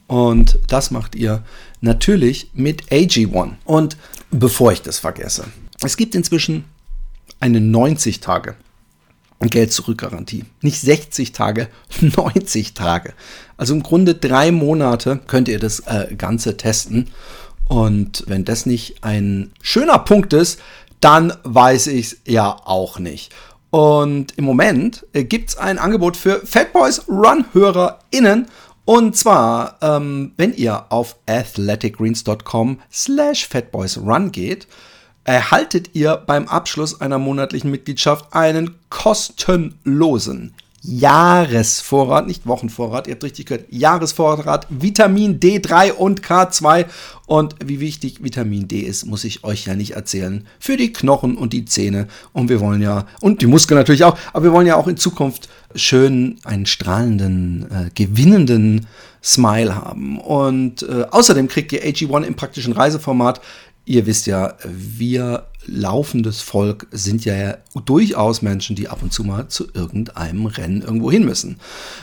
Und das macht ihr natürlich mit AG1. Und bevor ich das vergesse, es gibt inzwischen eine 90 Tage Geld-Zurück-Garantie. Nicht 60 Tage, <laughs> 90 Tage. Also im Grunde drei Monate könnt ihr das äh, Ganze testen. Und wenn das nicht ein schöner Punkt ist, dann weiß ich es ja auch nicht. Und im Moment äh, gibt es ein Angebot für Fatboys Run-HörerInnen. Und zwar, ähm, wenn ihr auf athleticgreens.com slash fatboysrun geht, erhaltet ihr beim Abschluss einer monatlichen Mitgliedschaft einen kostenlosen Jahresvorrat, nicht Wochenvorrat, ihr habt richtig gehört, Jahresvorrat, Vitamin D3 und K2. Und wie wichtig Vitamin D ist, muss ich euch ja nicht erzählen. Für die Knochen und die Zähne. Und wir wollen ja, und die Muskeln natürlich auch, aber wir wollen ja auch in Zukunft schön einen strahlenden, äh, gewinnenden Smile haben. Und äh, außerdem kriegt ihr AG1 im praktischen Reiseformat Ihr wisst ja, wir laufendes Volk sind ja durchaus Menschen, die ab und zu mal zu irgendeinem Rennen irgendwo hin müssen.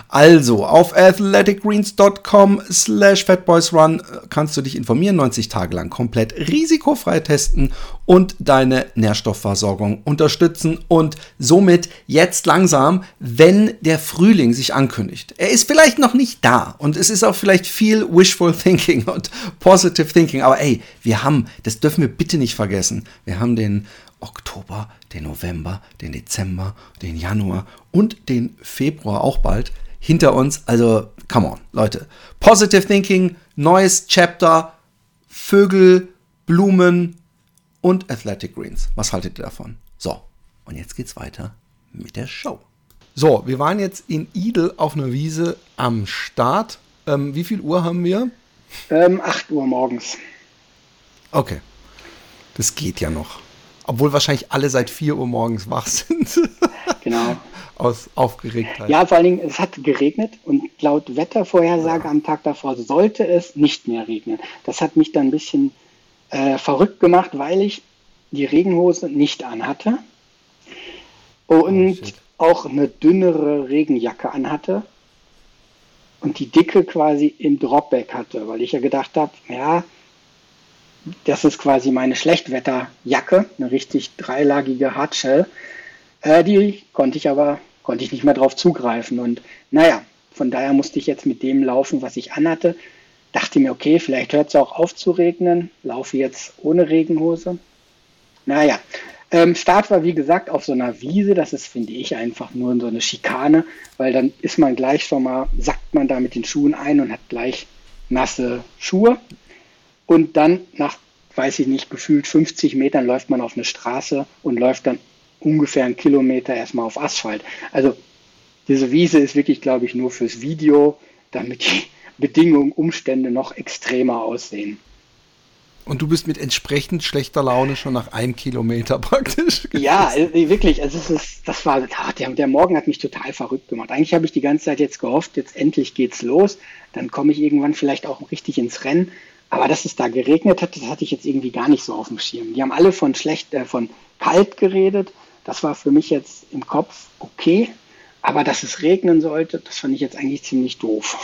Also auf athleticgreens.com slash fatboysrun kannst du dich informieren, 90 Tage lang komplett risikofrei testen und deine Nährstoffversorgung unterstützen und somit jetzt langsam, wenn der Frühling sich ankündigt. Er ist vielleicht noch nicht da und es ist auch vielleicht viel wishful thinking und positive thinking, aber ey, wir haben, das dürfen wir bitte nicht vergessen, wir haben den Oktober, den November, den Dezember, den Januar und den Februar auch bald hinter uns. Also, come on, Leute. Positive Thinking, neues Chapter, Vögel, Blumen und Athletic Greens. Was haltet ihr davon? So, und jetzt geht's weiter mit der Show. So, wir waren jetzt in Idel auf einer Wiese am Start. Ähm, wie viel Uhr haben wir?
Ähm, 8 Uhr morgens.
Okay. Das geht ja noch. Obwohl wahrscheinlich alle seit 4 Uhr morgens wach sind. <laughs>
genau.
Aus Aufgeregtheit.
Ja, vor allen Dingen, es hat geregnet und laut Wettervorhersage ja. am Tag davor sollte es nicht mehr regnen. Das hat mich dann ein bisschen äh, verrückt gemacht, weil ich die Regenhose nicht anhatte und oh, auch eine dünnere Regenjacke anhatte und die dicke quasi im Dropback hatte, weil ich ja gedacht habe, ja, das ist quasi meine Schlechtwetterjacke, eine richtig dreilagige Hardshell. Äh, die konnte ich aber, konnte ich nicht mehr drauf zugreifen. Und naja, von daher musste ich jetzt mit dem laufen, was ich anhatte. Dachte mir, okay, vielleicht hört es auch auf zu regnen. Laufe jetzt ohne Regenhose. Naja, ähm, Start war wie gesagt auf so einer Wiese. Das ist, finde ich, einfach nur so eine Schikane, weil dann ist man gleich schon mal, sackt man da mit den Schuhen ein und hat gleich nasse Schuhe. Und dann nach, weiß ich nicht, gefühlt 50 Metern läuft man auf eine Straße und läuft dann ungefähr einen Kilometer erstmal auf Asphalt. Also diese Wiese ist wirklich, glaube ich, nur fürs Video, damit die <laughs> Bedingungen, Umstände noch extremer aussehen.
Und du bist mit entsprechend schlechter Laune schon nach einem Kilometer <laughs> praktisch.
Ja, äh, wirklich. Also es ist, das war, der, der Morgen hat mich total verrückt gemacht. Eigentlich habe ich die ganze Zeit jetzt gehofft, jetzt endlich geht's los. Dann komme ich irgendwann vielleicht auch richtig ins Rennen. Aber dass es da geregnet hat, das hatte ich jetzt irgendwie gar nicht so auf dem Schirm. Die haben alle von schlecht, äh, von kalt geredet. Das war für mich jetzt im Kopf okay. Aber dass es regnen sollte, das fand ich jetzt eigentlich ziemlich doof.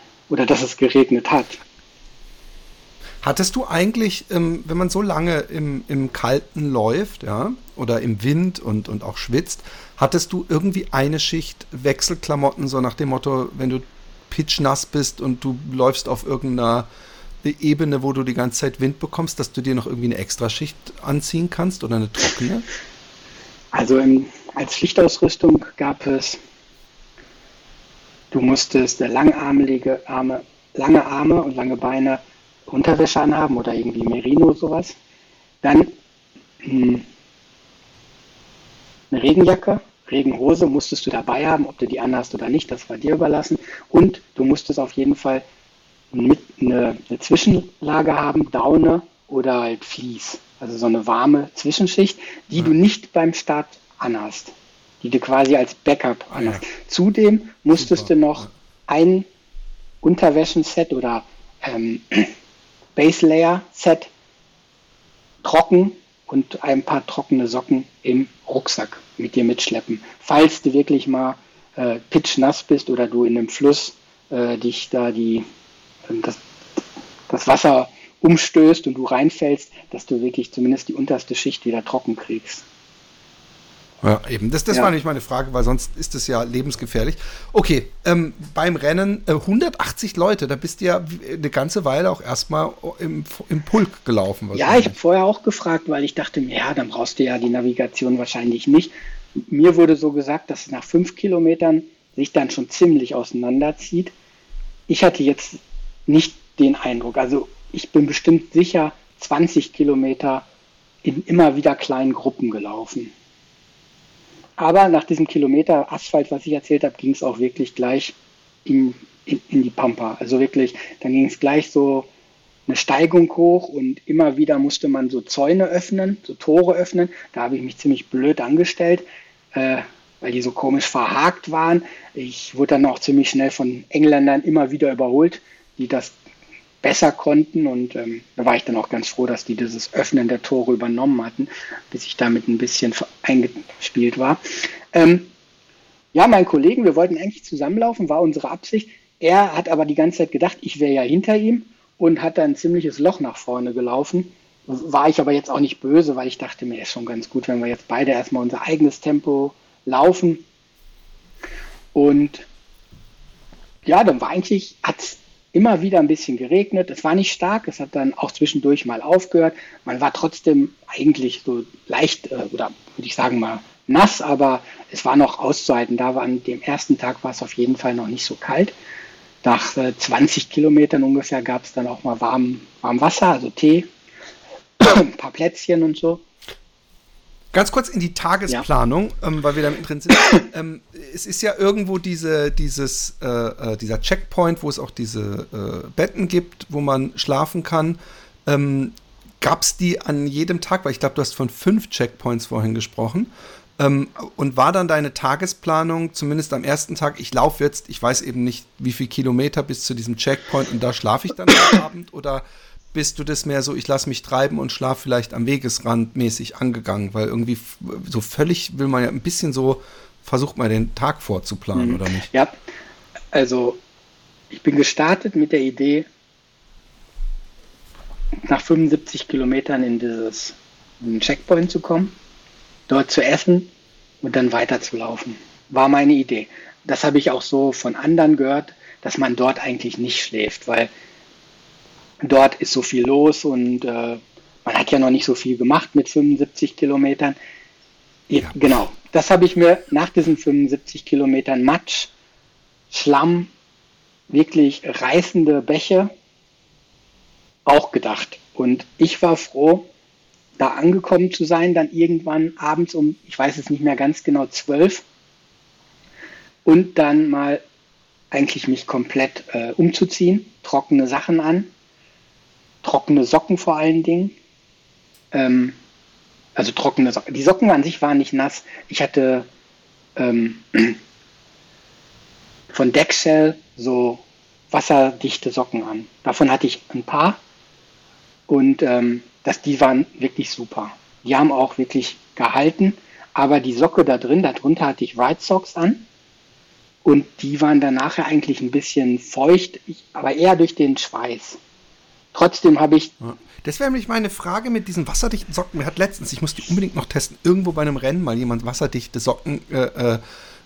<laughs> Oder dass es geregnet hat.
Hattest du eigentlich, ähm, wenn man so lange im, im Kalten läuft, ja, oder im Wind und, und auch schwitzt, hattest du irgendwie eine Schicht Wechselklamotten, so nach dem Motto, wenn du pitchnass bist und du läufst auf irgendeiner Ebene, wo du die ganze Zeit Wind bekommst, dass du dir noch irgendwie eine Extraschicht anziehen kannst oder eine trockene?
Also im, als Pflichtausrüstung gab es, du musstest langarmige Arme, lange Arme und lange Beine Unterwäsche anhaben oder irgendwie Merino sowas. Dann hm, eine Regenjacke, Regenhose musstest du dabei haben, ob du die anhast oder nicht, das war dir überlassen. Und du musstest auf jeden Fall mit eine, eine Zwischenlage haben, Daune oder halt Vlies. Also so eine warme Zwischenschicht, die ja. du nicht beim Start anhast, die du quasi als Backup anhast. Ja. Zudem musstest Super. du noch ein Unterwäschenset oder ähm, <clears throat> Base Layer Set trocken und ein paar trockene Socken im Rucksack mit dir mitschleppen. Falls du wirklich mal äh, pitchnass bist oder du in einem Fluss äh, dich da die, das, das Wasser umstößt und du reinfällst, dass du wirklich zumindest die unterste Schicht wieder trocken kriegst.
Ja, eben. Das, das ja. war nicht meine Frage, weil sonst ist es ja lebensgefährlich. Okay, ähm, beim Rennen äh, 180 Leute, da bist du ja eine ganze Weile auch erstmal im, im Pulk gelaufen.
Ja, ich habe vorher auch gefragt, weil ich dachte, ja, dann brauchst du ja die Navigation wahrscheinlich nicht. Mir wurde so gesagt, dass es nach fünf Kilometern sich dann schon ziemlich auseinanderzieht. Ich hatte jetzt nicht den Eindruck. Also ich bin bestimmt sicher 20 Kilometer in immer wieder kleinen Gruppen gelaufen. Aber nach diesem Kilometer Asphalt, was ich erzählt habe, ging es auch wirklich gleich in, in, in, die Pampa. Also wirklich, dann ging es gleich so eine Steigung hoch und immer wieder musste man so Zäune öffnen, so Tore öffnen. Da habe ich mich ziemlich blöd angestellt, äh, weil die so komisch verhakt waren. Ich wurde dann auch ziemlich schnell von Engländern immer wieder überholt, die das besser konnten. Und ähm, da war ich dann auch ganz froh, dass die dieses Öffnen der Tore übernommen hatten, bis ich damit ein bisschen eingespielt war. Ähm, ja, mein Kollegen, wir wollten eigentlich zusammenlaufen, war unsere Absicht. Er hat aber die ganze Zeit gedacht, ich wäre ja hinter ihm und hat dann ein ziemliches Loch nach vorne gelaufen. War ich aber jetzt auch nicht böse, weil ich dachte mir, ist schon ganz gut, wenn wir jetzt beide erstmal unser eigenes Tempo laufen. Und ja, dann war eigentlich, hat es immer wieder ein bisschen geregnet. Es war nicht stark, es hat dann auch zwischendurch mal aufgehört. Man war trotzdem eigentlich so leicht, äh, oder würde ich sagen mal, nass, aber es war noch auszuhalten. Da war an dem ersten Tag war es auf jeden Fall noch nicht so kalt. Nach äh, 20 Kilometern ungefähr gab es dann auch mal warm, warm Wasser, also Tee, ein <clears throat> paar Plätzchen und so.
Ganz kurz in die Tagesplanung, ja. ähm, weil wir damit drin sind. <coughs> ähm, es ist ja irgendwo diese, dieses, äh, äh, dieser Checkpoint, wo es auch diese äh, Betten gibt, wo man schlafen kann. Ähm, Gab es die an jedem Tag? Weil ich glaube, du hast von fünf Checkpoints vorhin gesprochen. Ähm, und war dann deine Tagesplanung, zumindest am ersten Tag, ich laufe jetzt, ich weiß eben nicht, wie viele Kilometer bis zu diesem Checkpoint und da schlafe ich dann am Abend oder bist du das mehr so, ich lasse mich treiben und schlaf vielleicht am Wegesrand mäßig angegangen? Weil irgendwie so völlig will man ja ein bisschen so, versucht mal den Tag vorzuplanen, mhm. oder nicht?
Ja, also ich bin gestartet mit der Idee, nach 75 Kilometern in dieses in Checkpoint zu kommen, dort zu essen und dann weiterzulaufen. War meine Idee. Das habe ich auch so von anderen gehört, dass man dort eigentlich nicht schläft, weil Dort ist so viel los und äh, man hat ja noch nicht so viel gemacht mit 75 Kilometern. Ja. Genau, das habe ich mir nach diesen 75 Kilometern Matsch, Schlamm, wirklich reißende Bäche auch gedacht. Und ich war froh, da angekommen zu sein, dann irgendwann abends um, ich weiß es nicht mehr ganz genau, zwölf und dann mal eigentlich mich komplett äh, umzuziehen, trockene Sachen an, trockene Socken vor allen Dingen. Ähm, also trockene Socken. Die Socken an sich waren nicht nass. Ich hatte ähm, <clears throat> von Dexel so wasserdichte Socken an. Davon hatte ich ein paar und ähm, das, die waren wirklich super. Die haben auch wirklich gehalten, aber die Socke da drin, darunter hatte ich White Socks an und die waren dann nachher eigentlich ein bisschen feucht, aber eher durch den Schweiß. Trotzdem habe ich.
Das wäre nämlich meine Frage mit diesen wasserdichten Socken. Mir hat letztens, ich muss die unbedingt noch testen, irgendwo bei einem Rennen mal jemand wasserdichte Socken äh, äh,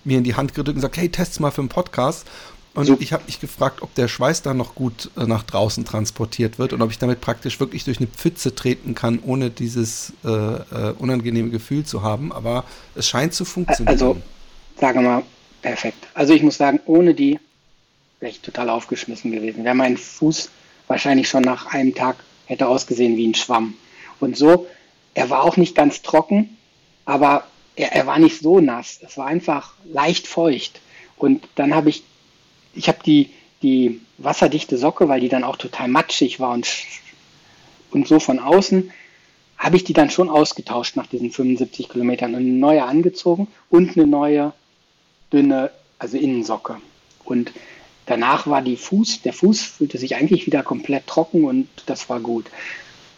mir in die Hand gedrückt und sagt, hey, test's mal für einen Podcast. Und so. ich habe mich gefragt, ob der Schweiß da noch gut äh, nach draußen transportiert wird und ob ich damit praktisch wirklich durch eine Pfütze treten kann, ohne dieses äh, äh, unangenehme Gefühl zu haben. Aber es scheint zu funktionieren.
Also, sage mal, perfekt. Also ich muss sagen, ohne die wäre ich total aufgeschmissen gewesen. Wäre mein Fuß wahrscheinlich schon nach einem Tag hätte ausgesehen wie ein Schwamm. Und so, er war auch nicht ganz trocken, aber er, er war nicht so nass. Es war einfach leicht feucht. Und dann habe ich ich habe die, die wasserdichte Socke, weil die dann auch total matschig war und, und so von außen, habe ich die dann schon ausgetauscht nach diesen 75 Kilometern und eine neue angezogen und eine neue dünne, also Innensocke. Und danach war die Fuß, der Fuß fühlte sich eigentlich wieder komplett trocken und das war gut.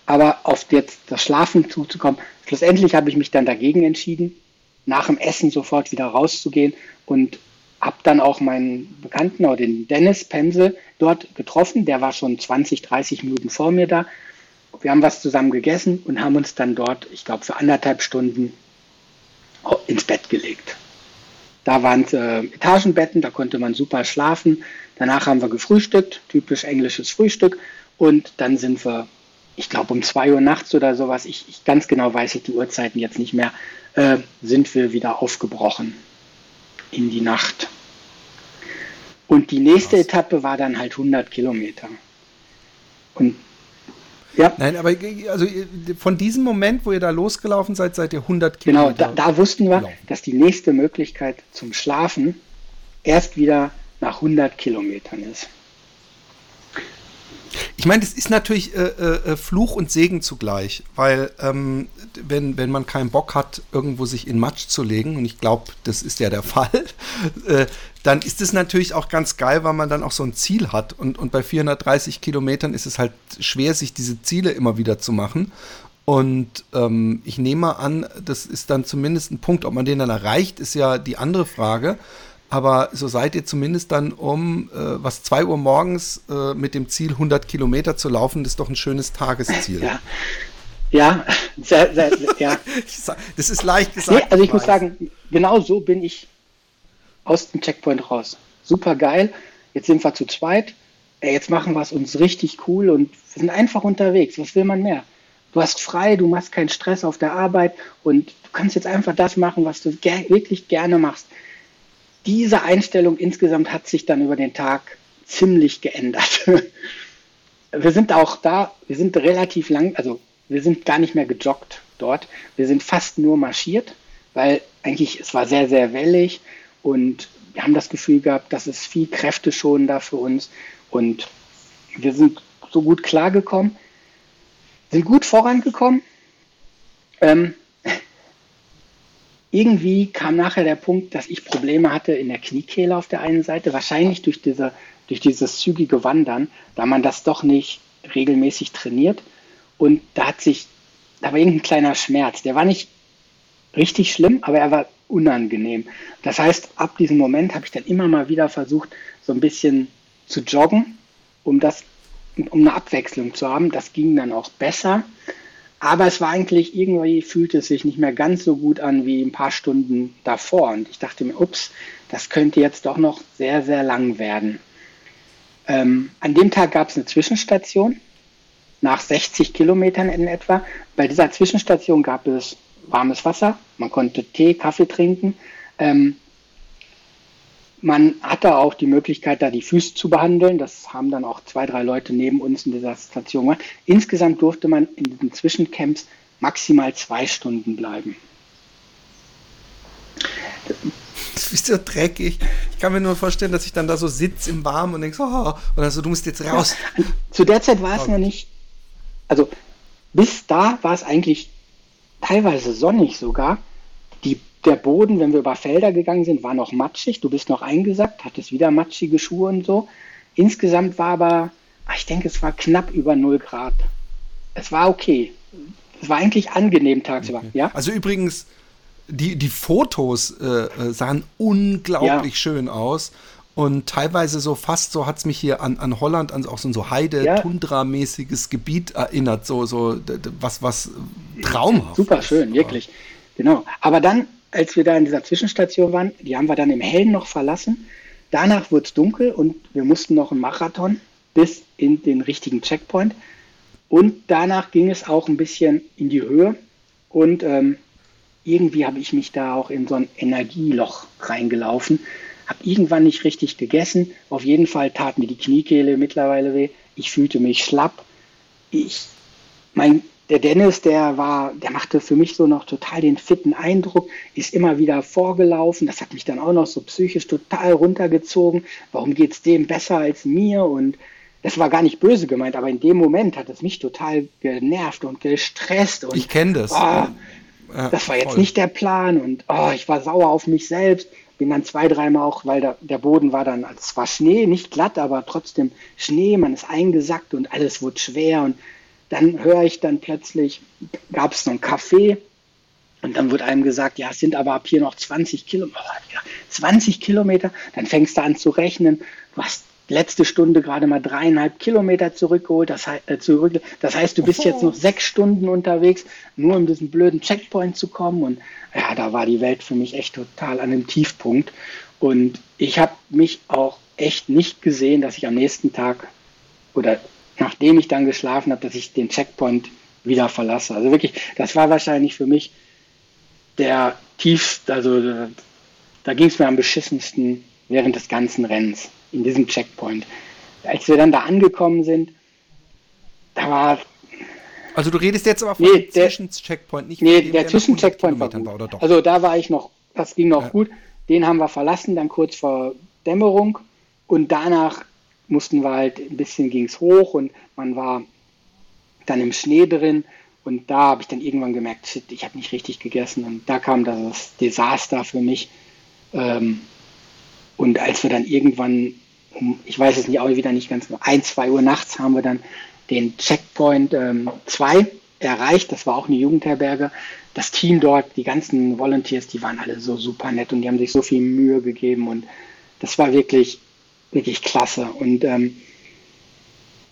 Aber auf jetzt das Schlafen zuzukommen, schlussendlich habe ich mich dann dagegen entschieden, nach dem Essen sofort wieder rauszugehen und habe dann auch meinen Bekannten, oder den Dennis Pense, dort getroffen. Der war schon 20, 30 Minuten vor mir da. Wir haben was zusammen gegessen und haben uns dann dort, ich glaube, für anderthalb Stunden ins Bett gelegt. Da waren äh, Etagenbetten, da konnte man super schlafen. Danach haben wir gefrühstückt, typisch englisches Frühstück. Und dann sind wir, ich glaube, um zwei Uhr nachts oder sowas, ich, ich ganz genau weiß ich die Uhrzeiten jetzt nicht mehr, äh, sind wir wieder aufgebrochen in die Nacht. Und die nächste Krass. Etappe war dann halt 100 Kilometer.
Und ja. Nein, aber also von diesem Moment, wo ihr da losgelaufen seid, seid ihr 100
Kilometer. Genau, da, da wussten wir, laufen. dass die nächste Möglichkeit zum Schlafen erst wieder nach 100 Kilometern ist.
Ich meine, das ist natürlich äh, äh, äh, Fluch und Segen zugleich, weil ähm, wenn, wenn man keinen Bock hat, irgendwo sich in Matsch zu legen, und ich glaube, das ist ja der <laughs> Fall, äh, dann ist es natürlich auch ganz geil, weil man dann auch so ein Ziel hat. Und, und bei 430 Kilometern ist es halt schwer, sich diese Ziele immer wieder zu machen. Und ähm, ich nehme an, das ist dann zumindest ein Punkt. Ob man den dann erreicht, ist ja die andere Frage. Aber so seid ihr zumindest dann um äh, was 2 Uhr morgens äh, mit dem Ziel 100 Kilometer zu laufen, das ist doch ein schönes Tagesziel.
Ja, ja, sehr, sehr, ja. <laughs>
das ist leicht gesagt. Nee,
also ich muss sagen, genau so bin ich aus dem Checkpoint raus. Super geil. Jetzt sind wir zu zweit. Jetzt machen wir es uns richtig cool und wir sind einfach unterwegs. Was will man mehr? Du hast frei, du machst keinen Stress auf der Arbeit und du kannst jetzt einfach das machen, was du ger wirklich gerne machst. Diese Einstellung insgesamt hat sich dann über den Tag ziemlich geändert. <laughs> wir sind auch da, wir sind relativ lang, also wir sind gar nicht mehr gejoggt dort. Wir sind fast nur marschiert, weil eigentlich es war sehr, sehr wellig und wir haben das Gefühl gehabt, dass es viel Kräfte schon da für uns und wir sind so gut klargekommen, sind gut vorangekommen. Ähm, <laughs> irgendwie kam nachher der Punkt, dass ich Probleme hatte in der Kniekehle auf der einen Seite, wahrscheinlich durch, diese, durch dieses zügige Wandern, da man das doch nicht regelmäßig trainiert. Und da hat sich, da war irgendein kleiner Schmerz. Der war nicht richtig schlimm, aber er war unangenehm. Das heißt, ab diesem Moment habe ich dann immer mal wieder versucht, so ein bisschen zu joggen, um das, um eine Abwechslung zu haben. Das ging dann auch besser. Aber es war eigentlich irgendwie fühlte es sich nicht mehr ganz so gut an wie ein paar Stunden davor. Und ich dachte mir, ups, das könnte jetzt doch noch sehr, sehr lang werden. Ähm, an dem Tag gab es eine Zwischenstation nach 60 Kilometern in etwa. Bei dieser Zwischenstation gab es warmes Wasser, man konnte Tee, Kaffee trinken. Ähm, man hatte auch die Möglichkeit, da die Füße zu behandeln. Das haben dann auch zwei, drei Leute neben uns in dieser Station gemacht. Insgesamt durfte man in diesen Zwischencamps maximal zwei Stunden bleiben.
Das ist so dreckig. Ich kann mir nur vorstellen, dass ich dann da so sitze im Warmen und denke, oh, und also du musst jetzt raus.
Ja, zu der Zeit war es noch nicht, also bis da war es eigentlich teilweise sonnig sogar. Die, der Boden, wenn wir über Felder gegangen sind, war noch matschig. Du bist noch eingesackt, hattest wieder matschige Schuhe und so. Insgesamt war aber, ich denke, es war knapp über 0 Grad. Es war okay. Es war eigentlich angenehm tagsüber. Okay. Ja?
Also übrigens, die, die Fotos äh, äh sahen unglaublich ja. schön aus. Und teilweise so fast, so hat es mich hier an, an Holland, an auch so ein so Heide-Tundra-mäßiges Gebiet erinnert, so, so was, was traumhaft.
Super schön, wirklich. Genau. Aber dann, als wir da in dieser Zwischenstation waren, die haben wir dann im Hellen noch verlassen, danach wurde es dunkel und wir mussten noch einen Marathon bis in den richtigen Checkpoint. Und danach ging es auch ein bisschen in die Höhe. Und ähm, irgendwie habe ich mich da auch in so ein Energieloch reingelaufen. Habe irgendwann nicht richtig gegessen. Auf jeden Fall tat mir die Kniekehle mittlerweile weh. Ich fühlte mich schlapp. Ich, mein, der Dennis, der war, der machte für mich so noch total den fitten Eindruck, ist immer wieder vorgelaufen. Das hat mich dann auch noch so psychisch total runtergezogen. Warum geht es dem besser als mir? Und das war gar nicht böse gemeint, aber in dem Moment hat es mich total genervt und gestresst. Und,
ich kenne das.
Oh, ja, das war jetzt voll. nicht der Plan und oh, ich war sauer auf mich selbst. Bin dann zwei, dreimal auch, weil der, der Boden war dann, also es war Schnee, nicht glatt, aber trotzdem Schnee, man ist eingesackt und alles wurde schwer. Und dann höre ich dann plötzlich, gab es noch einen Kaffee und dann wird einem gesagt, ja, es sind aber ab hier noch 20 Kilometer. 20 Kilometer, dann fängst du an zu rechnen. Hast letzte Stunde gerade mal dreieinhalb Kilometer zurückgeholt. Das, äh, zurück, das heißt, du bist jetzt noch sechs Stunden unterwegs, nur um diesen blöden Checkpoint zu kommen. Und ja, da war die Welt für mich echt total an einem Tiefpunkt. Und ich habe mich auch echt nicht gesehen, dass ich am nächsten Tag oder nachdem ich dann geschlafen habe, dass ich den Checkpoint wieder verlasse. Also wirklich, das war wahrscheinlich für mich der tiefste, also da ging es mir am beschissensten während des ganzen Rennens in diesem Checkpoint. Als wir dann da angekommen sind, da war.
Also du redest jetzt aber von
nee,
dem Zwischencheckpoint, nicht
Nee, dem, der, der Zwischencheckpoint war, gut. war Also da war ich noch, das ging noch ja. gut. Den haben wir verlassen, dann kurz vor Dämmerung. Und danach mussten wir halt, ein bisschen ging es hoch und man war dann im Schnee drin. Und da habe ich dann irgendwann gemerkt, shit, ich habe nicht richtig gegessen. Und da kam das Desaster für mich. Ähm, und als wir dann irgendwann ich weiß es nicht auch wieder nicht ganz ein, zwei Uhr nachts haben wir dann den Checkpoint 2 ähm, erreicht. Das war auch eine Jugendherberge. Das Team dort, die ganzen Volunteers, die waren alle so super nett und die haben sich so viel Mühe gegeben und das war wirklich, wirklich klasse. Und ähm,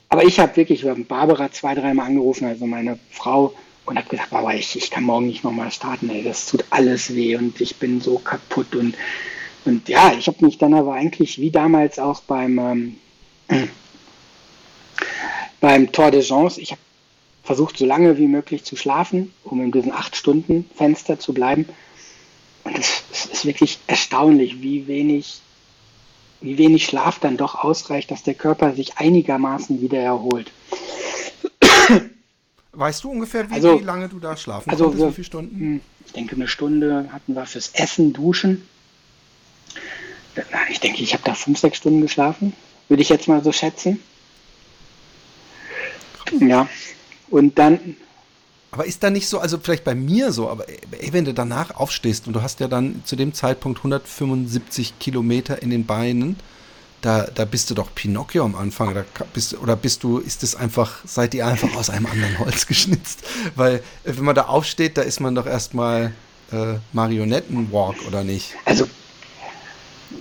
aber ich habe wirklich Barbara zwei, dreimal angerufen, also meine Frau, und habe gesagt, Barbara, ich, ich kann morgen nicht nochmal starten, ey, das tut alles weh und ich bin so kaputt und und ja, ich habe mich dann aber eigentlich wie damals auch beim, ähm, <clears throat> beim Tour de Gens, ich habe versucht, so lange wie möglich zu schlafen, um in diesem 8-Stunden-Fenster zu bleiben. Und es, es, ist wirklich erstaunlich, wie wenig, wie wenig Schlaf dann doch ausreicht, dass der Körper sich einigermaßen wieder erholt. <coughs>
Weißt du ungefähr, wie,
also,
wie lange du da schlafen
also konntest? Wie viele Stunden? Hm, ich denke, eine Stunde hatten wir fürs Essen, Duschen ich denke, ich habe da fünf, sechs Stunden geschlafen, würde ich jetzt mal so schätzen. Ja, und dann.
Aber ist da nicht so, also vielleicht bei mir so, aber ey, wenn du danach aufstehst und du hast ja dann zu dem Zeitpunkt 175 Kilometer in den Beinen, da, da bist du doch Pinocchio am Anfang. Da bist, oder bist du, ist es einfach, seid ihr einfach aus einem anderen Holz <laughs> geschnitzt? Weil, äh, wenn man da aufsteht, da ist man doch erstmal äh, Marionettenwalk, oder nicht?
Also,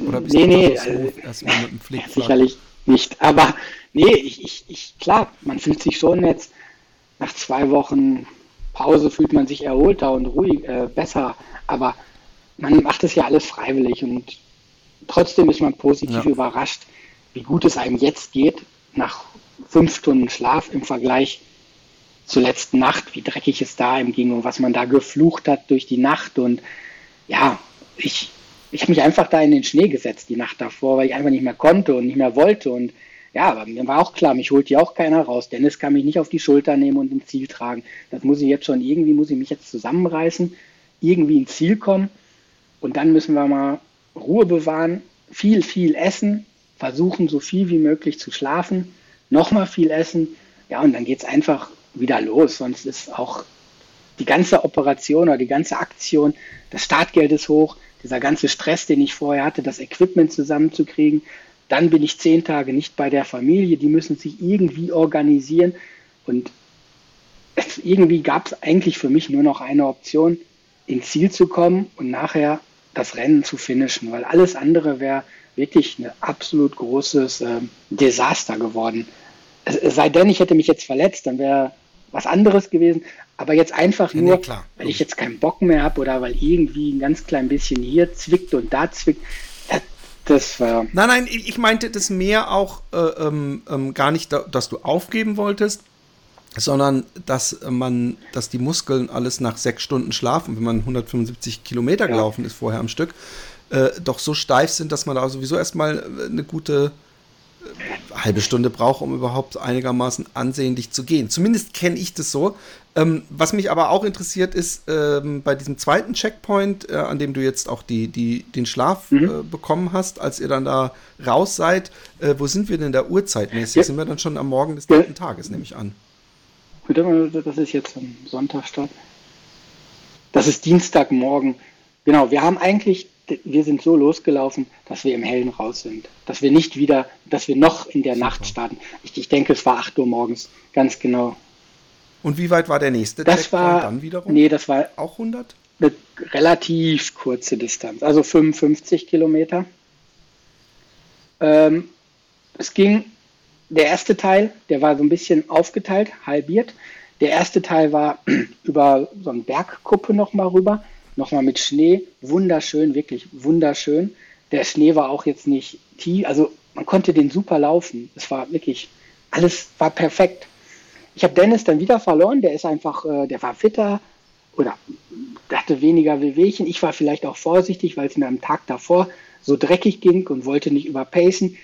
oder bist nee, du nee, so also, erstmal mit dem Flick Sicherlich nicht. Aber nee, ich, ich, ich, klar, man fühlt sich schon jetzt nach zwei Wochen Pause fühlt man sich erholter und ruhig, äh, besser. Aber man macht es ja alles freiwillig und trotzdem ist man positiv ja. überrascht, wie gut es einem jetzt geht, nach fünf Stunden Schlaf im Vergleich zur letzten Nacht, wie dreckig es da ihm ging und was man da geflucht hat durch die Nacht. Und ja, ich, ich habe mich einfach da in den Schnee gesetzt die Nacht davor, weil ich einfach nicht mehr konnte und nicht mehr wollte. Und ja, aber mir war auch klar, mich holt hier auch keiner raus. Dennis kann mich nicht auf die Schulter nehmen und ins Ziel tragen. Das muss ich jetzt schon irgendwie, muss ich mich jetzt zusammenreißen, irgendwie ins Ziel kommen. Und dann müssen wir mal Ruhe bewahren, viel, viel essen, versuchen so viel wie möglich zu schlafen, nochmal viel essen. Ja, und dann geht es einfach wieder los. Sonst ist auch die ganze Operation oder die ganze Aktion, das Startgeld ist hoch, dieser ganze Stress, den ich vorher hatte, das Equipment zusammenzukriegen. Dann bin ich zehn Tage nicht bei der Familie, die müssen sich irgendwie organisieren. Und es, irgendwie gab es eigentlich für mich nur noch eine Option, ins Ziel zu kommen und nachher das Rennen zu finishen, weil alles andere wäre wirklich ein absolut großes äh, Desaster geworden. Es, es sei denn, ich hätte mich jetzt verletzt, dann wäre was anderes gewesen. Aber jetzt einfach nur, nee, weil ich jetzt keinen Bock mehr habe oder weil irgendwie ein ganz klein bisschen hier zwickt und da zwickt, das,
Das war. Nein, nein, ich meinte das mehr auch äh, ähm, ähm, gar nicht, dass du aufgeben wolltest, sondern dass man, dass die Muskeln alles nach sechs Stunden schlafen, wenn man 175 Kilometer ja. gelaufen ist vorher am Stück, äh, doch so steif sind, dass man da sowieso erstmal äh, eine gute äh, halbe Stunde braucht, um überhaupt einigermaßen ansehnlich zu gehen. Zumindest kenne ich das so. Ähm, was mich aber auch interessiert ist, ähm, bei diesem zweiten Checkpoint, äh, an dem du jetzt auch die, die, den Schlaf mhm. äh, bekommen hast, als ihr dann da raus seid, äh, wo sind wir denn da uhrzeitmäßig? Ja. Sind wir dann schon am Morgen des dritten ja. Tages, nehme ich an.
Das ist jetzt am Sonntag statt. Das ist Dienstagmorgen. Genau, wir haben eigentlich, wir sind so losgelaufen, dass wir im Hellen raus sind. Dass wir nicht wieder, dass wir noch in der Super. Nacht starten. Ich, ich denke, es war 8 Uhr morgens, ganz genau.
Und wie weit war der nächste
das Checkpoint war, dann wiederum? Nee, das war
auch 100?
Eine relativ kurze Distanz, also 55 Kilometer. Ähm, es ging der erste Teil, der war so ein bisschen aufgeteilt, halbiert. Der erste Teil war <clears throat> über so eine Bergkuppe nochmal rüber, nochmal mit Schnee. Wunderschön, wirklich wunderschön. Der Schnee war auch jetzt nicht tief, also man konnte den super laufen. Es war wirklich, alles war perfekt. Ich habe Dennis dann wieder verloren, der ist einfach, äh, der war fitter oder hatte weniger Wehwehchen. Ich war vielleicht auch vorsichtig, weil es mir am Tag davor so dreckig ging und wollte nicht überpacen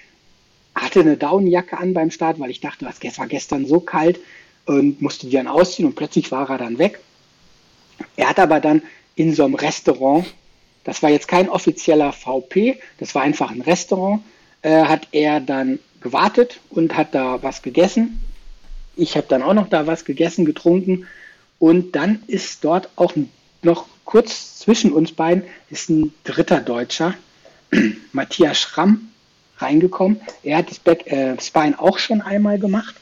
hatte eine Daunenjacke an beim Start, weil ich dachte, es war gestern so kalt und musste die dann ausziehen und plötzlich war er dann weg. Er hat aber dann in so einem Restaurant, das war jetzt kein offizieller VP, das war einfach ein Restaurant, äh, hat er dann gewartet und hat da was gegessen. Ich habe dann auch noch da was gegessen, getrunken und dann ist dort auch noch kurz zwischen uns beiden ist ein dritter Deutscher, <clears throat> Matthias Schramm, reingekommen. Er hat das Back, äh, Spine auch schon einmal gemacht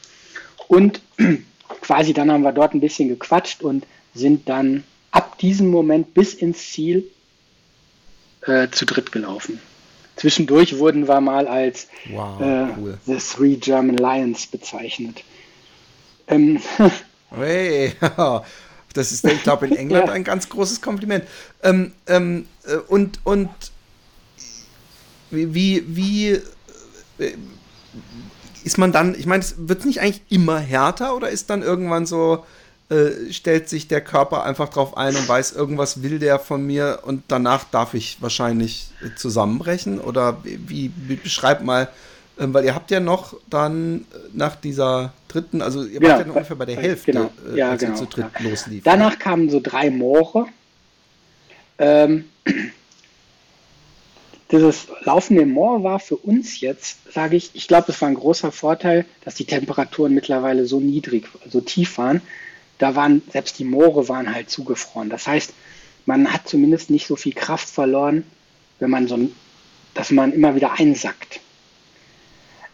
und <clears throat> quasi dann haben wir dort ein bisschen gequatscht und sind dann ab diesem Moment bis ins Ziel äh, zu dritt gelaufen. Zwischendurch wurden wir mal als wow, äh, cool. The Three German Lions bezeichnet. Ähm, <laughs>
hey, <laughs> das ist, ich glaube, in <laughs> England ja. ein ganz großes Kompliment. Ähm, ähm, äh, und, und wie, wie äh, ist man dann, ich meine, wird es nicht eigentlich immer härter oder ist dann irgendwann so, äh, stellt sich der Körper einfach drauf ein und weiß, irgendwas will der von mir und danach darf ich wahrscheinlich zusammenbrechen? Oder wie, wie beschreibt mal, äh, weil ihr habt ja noch dann nach dieser dritten, also ihr
genau,
wart ja ungefähr bei der Hälfte,
genau,
äh,
ja, als genau, ihr zu dritt ja. loslief. Danach kamen so drei Moore. Ähm, <clears throat> dieses Laufen im Moor war für uns jetzt, sage ich, ich glaube, es war ein großer Vorteil, dass die Temperaturen mittlerweile so niedrig, so tief waren. Da waren, selbst die Moore waren halt zugefroren. Das heißt, man hat zumindest nicht so viel Kraft verloren, wenn man so, dass man immer wieder einsackt.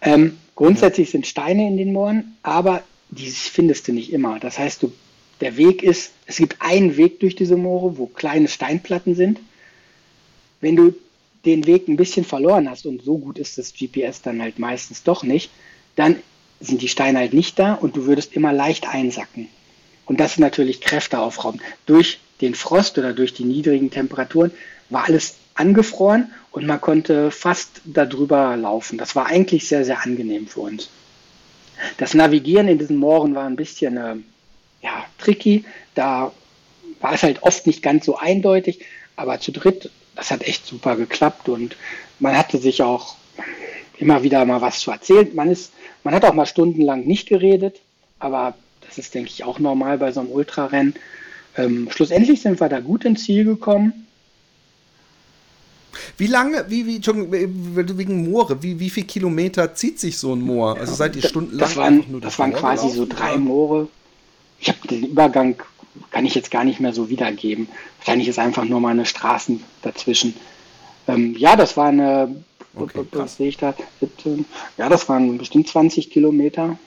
Ähm, grundsätzlich sind Steine in den Mooren, aber die findest du nicht immer. Das heißt, du, der Weg ist, es gibt einen Weg durch diese Moore, wo kleine Steinplatten sind. Wenn du den Weg ein bisschen verloren hast und so gut ist das GPS dann halt meistens doch nicht, dann sind die Steine halt nicht da und du würdest immer leicht einsacken. Und das ist natürlich Kräfte aufrauben. Durch den Frost oder durch die niedrigen Temperaturen war alles angefroren und man konnte fast darüber laufen. Das war eigentlich sehr, sehr angenehm für uns. Das Navigieren in diesen Mooren war ein bisschen äh, ja, tricky. Da war es halt oft nicht ganz so eindeutig, aber zu dritt das hat echt super geklappt und man hatte sich auch immer wieder mal was zu erzählen. Man, ist, man hat auch mal stundenlang nicht geredet, aber das ist, denke ich, auch normal bei so einem Ultrarennen. Ähm, schlussendlich sind wir da gut ins Ziel gekommen.
Wie lange, wie, wie, wegen Moore, wie, wie viel Kilometer zieht sich so ein Moor? Also seid ihr stundenlang
das waren, nur Das waren quasi so drei Moore. Ich habe den Übergang kann ich jetzt gar nicht mehr so wiedergeben. Wahrscheinlich ist einfach nur mal eine Straßen dazwischen. Ähm, ja, das war eine, okay, was sehe ich da? Ja, das waren bestimmt 20 Kilometer.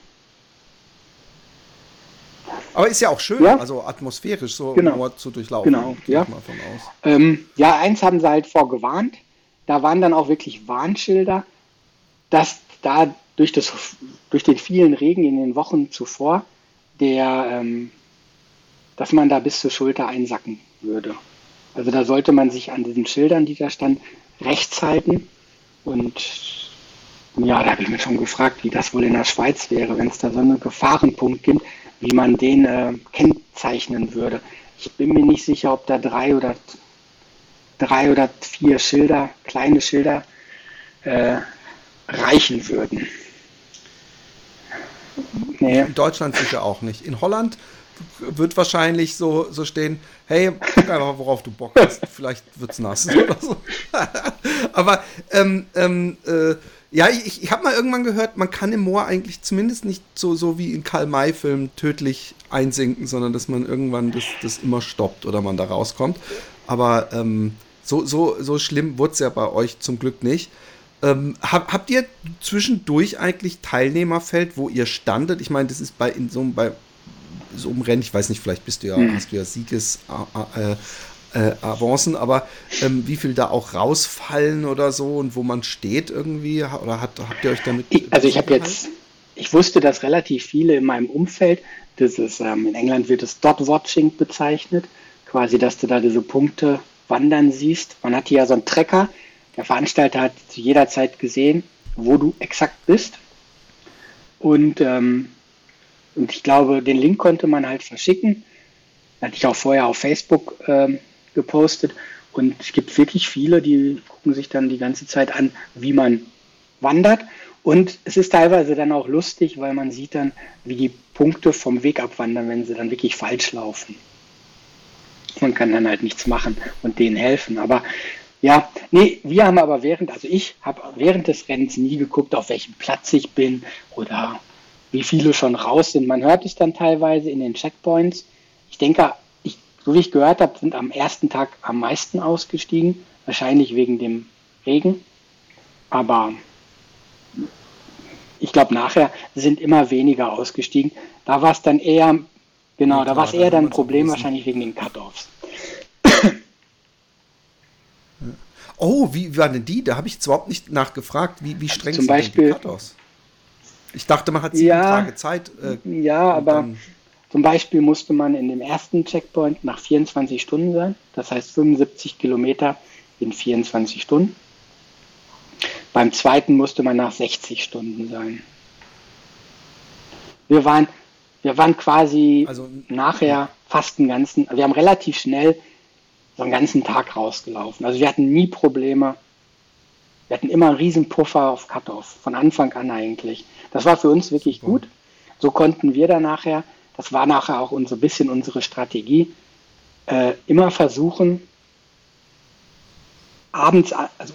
Aber ist ja auch schön, ja? also atmosphärisch so
genau.
zu durchlaufen.
Genau, ja. Ähm, ja, eins haben sie halt vorgewarnt. Da waren dann auch wirklich Warnschilder, dass da durch, das, durch den vielen Regen in den Wochen zuvor der ähm, dass man da bis zur Schulter einsacken würde. Also da sollte man sich an diesen Schildern, die da standen, rechts halten Und ja, da habe ich mich schon gefragt, wie das wohl in der Schweiz wäre, wenn es da so einen Gefahrenpunkt gibt, wie man den äh, kennzeichnen würde. Ich bin mir nicht sicher, ob da drei oder drei oder vier Schilder, kleine Schilder, äh, reichen würden.
Nee. In Deutschland sicher auch nicht. In Holland wird wahrscheinlich so, so stehen, hey, guck einfach, worauf du Bock hast. Vielleicht wird es nass oder so. <laughs> Aber ähm, ähm, äh, ja, ich, ich habe mal irgendwann gehört, man kann im Moor eigentlich zumindest nicht so, so wie in Karl-May-Filmen tödlich einsinken, sondern dass man irgendwann das, das immer stoppt oder man da rauskommt. Aber ähm, so, so, so schlimm wurde es ja bei euch zum Glück nicht. Ähm, hab, habt ihr zwischendurch eigentlich Teilnehmerfeld, wo ihr standet? Ich meine, das ist bei in so, bei so einem Rennen, ich weiß nicht, vielleicht bist du ja, hm. hast du ja Sieges äh, äh, Avancen, aber ähm, wie viel da auch rausfallen oder so und wo man steht irgendwie? Oder hat, habt ihr euch damit.
Ich, also ich habe jetzt, ich wusste, dass relativ viele in meinem Umfeld, das ist, ähm, in England wird es Dot-Watching bezeichnet, quasi, dass du da diese Punkte wandern siehst. Man hat hier ja so einen Trecker, der Veranstalter hat zu jeder Zeit gesehen, wo du exakt bist. Und, ähm, und ich glaube, den Link konnte man halt verschicken. Hatte ich auch vorher auf Facebook ähm, gepostet. Und es gibt wirklich viele, die gucken sich dann die ganze Zeit an, wie man wandert. Und es ist teilweise dann auch lustig, weil man sieht dann, wie die Punkte vom Weg abwandern, wenn sie dann wirklich falsch laufen. Man kann dann halt nichts machen und denen helfen. Aber ja, nee, wir haben aber während, also ich habe während des Rennens nie geguckt, auf welchem Platz ich bin oder wie viele schon raus sind. Man hört es dann teilweise in den Checkpoints. Ich denke, so wie ich gehört habe, sind am ersten Tag am meisten ausgestiegen, wahrscheinlich wegen dem Regen. Aber ich glaube, nachher sind immer weniger ausgestiegen. Da war es dann eher, genau, ja, da war es eher dann ein Problem wahrscheinlich wegen den Cut-Offs.
Oh, wie waren denn die? Da habe ich jetzt überhaupt nicht nachgefragt. Wie, wie streng
Zum sind Beispiel, die Cut-Offs?
Ich dachte, man hat sieben ja, Tage Zeit.
Äh, ja, aber zum Beispiel musste man in dem ersten Checkpoint nach 24 Stunden sein. Das heißt 75 Kilometer in 24 Stunden. Beim zweiten musste man nach 60 Stunden sein. Wir waren, wir waren quasi also, nachher fast einen ganzen, wir haben relativ schnell so einen ganzen Tag rausgelaufen. Also wir hatten nie Probleme. Wir hatten immer einen riesen Puffer auf Cut-Off, von Anfang an eigentlich. Das war für uns wirklich gut. So konnten wir dann nachher, das war nachher auch so ein bisschen unsere Strategie, äh, immer versuchen, abends, also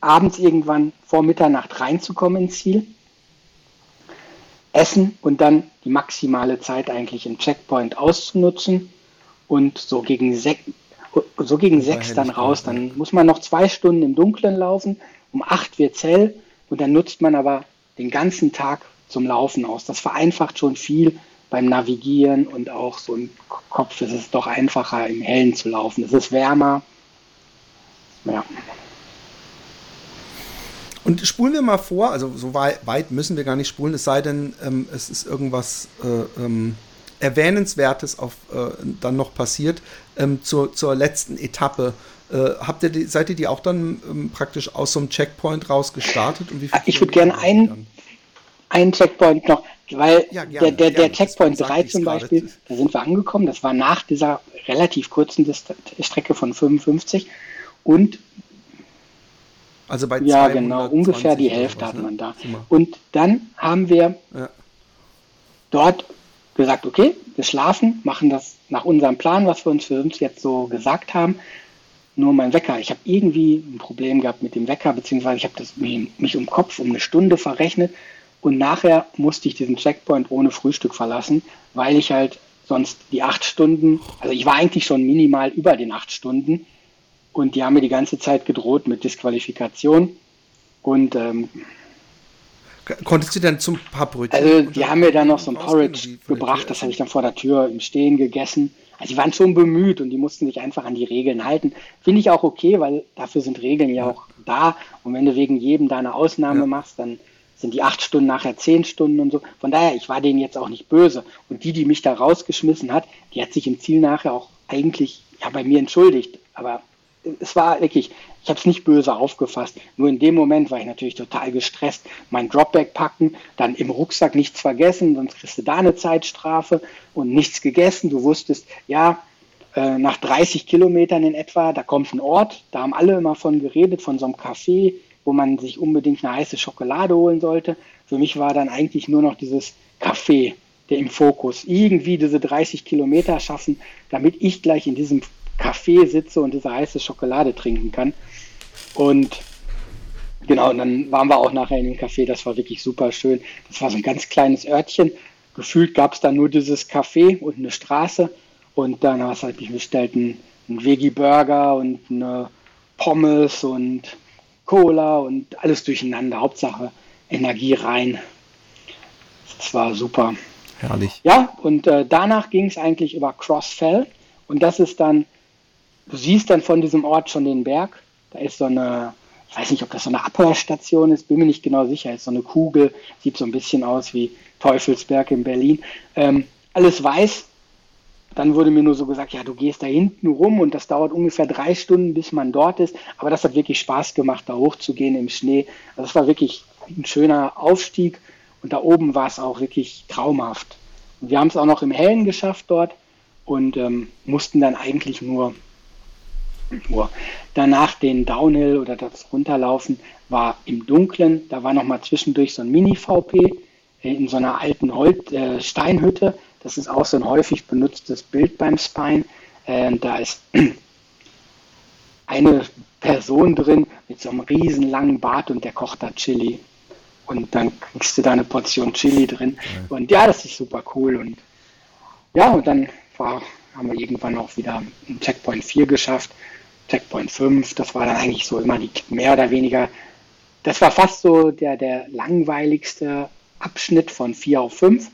abends irgendwann vor Mitternacht reinzukommen ins Ziel, essen und dann die maximale Zeit eigentlich im Checkpoint auszunutzen und so gegen so gegen sechs dann raus. Dann muss man noch zwei Stunden im Dunkeln laufen. Um acht wird hell und dann nutzt man aber den ganzen Tag zum Laufen aus. Das vereinfacht schon viel beim Navigieren und auch so im Kopf ist es doch einfacher, im Hellen zu laufen. Es ist wärmer. Ja.
Und spulen wir mal vor, also so weit müssen wir gar nicht spulen, es sei denn, ähm, es ist irgendwas äh, ähm, Erwähnenswertes auf, äh, dann noch passiert ähm, zur, zur letzten Etappe. Äh, habt ihr die, seid ihr die auch dann ähm, praktisch aus so einem Checkpoint raus gestartet? Und
wie ich würde gerne einen, einen Checkpoint noch, weil ja, gerne, der, der, der Checkpoint 3 zum Beispiel, da sind wir angekommen, das war nach dieser relativ kurzen Strecke von 55 und
also bei
Ja, genau, ungefähr die Hälfte was, hat man da. Und dann haben wir ja. dort gesagt, okay, wir schlafen, machen das nach unserem Plan, was wir uns für uns jetzt so gesagt haben. Nur mein Wecker, ich habe irgendwie ein Problem gehabt mit dem Wecker, beziehungsweise ich habe mich, mich um Kopf um eine Stunde verrechnet und nachher musste ich diesen Checkpoint ohne Frühstück verlassen, weil ich halt sonst die acht Stunden, also ich war eigentlich schon minimal über den acht Stunden und die haben mir die ganze Zeit gedroht mit Disqualifikation und ähm,
Konntest du dann zum paar Brötchen?
Also, die haben mir dann noch so ein Porridge gebracht, das habe ich dann vor der Tür im Stehen gegessen. Also, die waren schon bemüht und die mussten sich einfach an die Regeln halten. Finde ich auch okay, weil dafür sind Regeln ja, ja. auch da. Und wenn du wegen jedem da eine Ausnahme ja. machst, dann sind die acht Stunden nachher zehn Stunden und so. Von daher, ich war denen jetzt auch nicht böse. Und die, die mich da rausgeschmissen hat, die hat sich im Ziel nachher auch eigentlich ja, bei mir entschuldigt. Aber es war wirklich, ich habe es nicht böse aufgefasst. Nur in dem Moment war ich natürlich total gestresst. Mein Dropback packen, dann im Rucksack nichts vergessen, sonst kriegst du da eine Zeitstrafe und nichts gegessen. Du wusstest, ja, äh, nach 30 Kilometern in etwa, da kommt ein Ort, da haben alle immer von geredet, von so einem Café, wo man sich unbedingt eine heiße Schokolade holen sollte. Für mich war dann eigentlich nur noch dieses Café, der im Fokus. Irgendwie diese 30 Kilometer schaffen, damit ich gleich in diesem Café sitze und diese heiße Schokolade trinken kann. Und genau, und dann waren wir auch nachher in dem Café, das war wirklich super schön. Das war so ein ganz kleines Örtchen. Gefühlt gab es da nur dieses Café und eine Straße. Und dann hast du halt bestellt einen, einen Veggie-Burger und eine Pommes und Cola und alles durcheinander. Hauptsache Energie rein. Das war super.
Herrlich.
Ja, und äh, danach ging es eigentlich über Crossfell. Und das ist dann du siehst dann von diesem Ort schon den Berg. Da ist so eine, ich weiß nicht, ob das so eine Abhörstation ist, bin mir nicht genau sicher. Ist so eine Kugel, sieht so ein bisschen aus wie Teufelsberg in Berlin. Ähm, alles weiß. Dann wurde mir nur so gesagt, ja, du gehst da hinten rum und das dauert ungefähr drei Stunden, bis man dort ist. Aber das hat wirklich Spaß gemacht, da hochzugehen im Schnee. Also das war wirklich ein schöner Aufstieg und da oben war es auch wirklich traumhaft. Und wir haben es auch noch im Hellen geschafft dort und ähm, mussten dann eigentlich nur nur danach den Downhill oder das Runterlaufen war im Dunkeln. Da war nochmal zwischendurch so ein Mini-VP äh, in so einer alten Holz, äh, Steinhütte. Das ist auch so ein häufig benutztes Bild beim Spine. Äh, da ist <clears throat> eine Person drin mit so einem riesen langen Bart und der kocht da Chili. Und dann kriegst du da eine Portion Chili drin. Und ja, das ist super cool. Und ja, und dann war, haben wir irgendwann auch wieder einen Checkpoint 4 geschafft. Checkpoint 5, das war dann eigentlich so immer die mehr oder weniger, das war fast so der, der langweiligste Abschnitt von 4 auf 5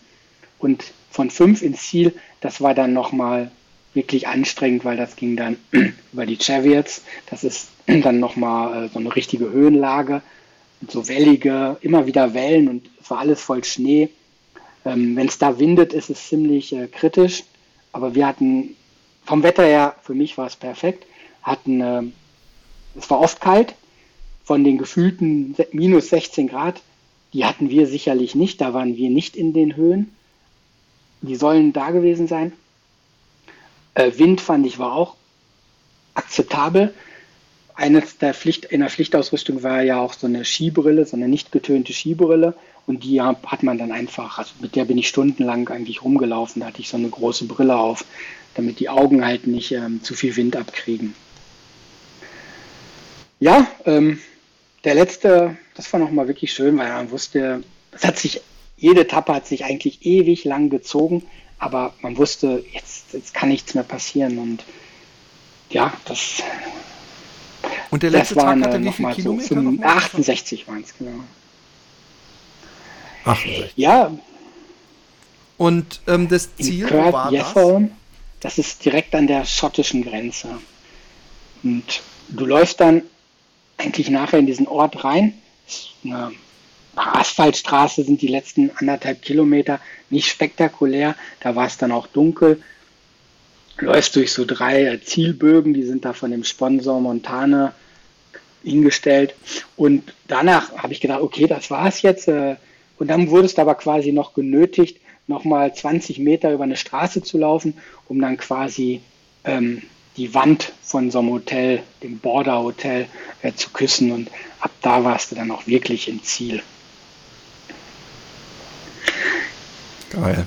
und von 5 ins Ziel, das war dann nochmal wirklich anstrengend, weil das ging dann <clears throat> über die Chariots, das ist <clears throat> dann nochmal äh, so eine richtige Höhenlage, so wellige, immer wieder Wellen und es war alles voll Schnee. Ähm, Wenn es da windet, ist es ziemlich äh, kritisch, aber wir hatten vom Wetter her, für mich war es perfekt. Hatten, äh, es war oft kalt, von den gefühlten minus 16 Grad, die hatten wir sicherlich nicht, da waren wir nicht in den Höhen. Die sollen da gewesen sein. Äh, Wind fand ich war auch akzeptabel. Eines der Pflicht, in der Pflichtausrüstung war ja auch so eine Skibrille, so eine nicht getönte Skibrille. Und die hat man dann einfach, also mit der bin ich stundenlang eigentlich rumgelaufen. Da hatte ich so eine große Brille auf, damit die Augen halt nicht ähm, zu viel Wind abkriegen. Ja, ähm, der letzte, das war nochmal wirklich schön, weil man wusste, es hat sich, jede Etappe hat sich eigentlich ewig lang gezogen, aber man wusste, jetzt, jetzt kann nichts mehr passieren und ja, das.
Und der letzte
Tag
hatte wie Kilometer?
So 68 waren es, genau.
68.
Ja.
Und ähm, das Ziel
Kurt
war
Jeffholm, das? das ist direkt an der schottischen Grenze. Und du läufst dann eigentlich nachher in diesen Ort rein. Eine Asphaltstraße sind die letzten anderthalb Kilometer nicht spektakulär. Da war es dann auch dunkel. Läufst durch so drei Zielbögen, die sind da von dem Sponsor Montane hingestellt. Und danach habe ich gedacht, okay, das war's jetzt. Äh, und dann wurdest du aber quasi noch genötigt, nochmal 20 Meter über eine Straße zu laufen, um dann quasi ähm, die Wand von so einem Hotel, dem Border Hotel, äh, zu küssen. Und ab da warst du dann auch wirklich im Ziel.
Geil.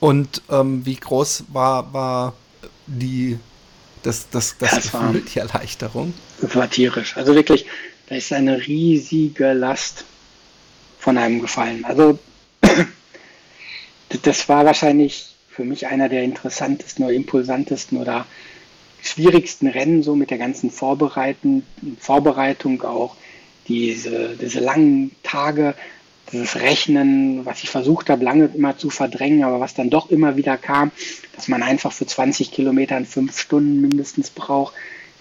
Und ähm, wie groß war, war die, das, das, das, das Gefühl, war, die Erleichterung?
Das war tierisch. Also wirklich, da ist eine riesige Last von einem gefallen. Also <clears throat> das war wahrscheinlich für mich einer der interessantesten oder impulsantesten oder schwierigsten Rennen, so mit der ganzen Vorbereitung, Vorbereitung auch, diese, diese langen Tage, dieses Rechnen, was ich versucht habe, lange immer zu verdrängen, aber was dann doch immer wieder kam, dass man einfach für 20 Kilometer fünf Stunden mindestens braucht,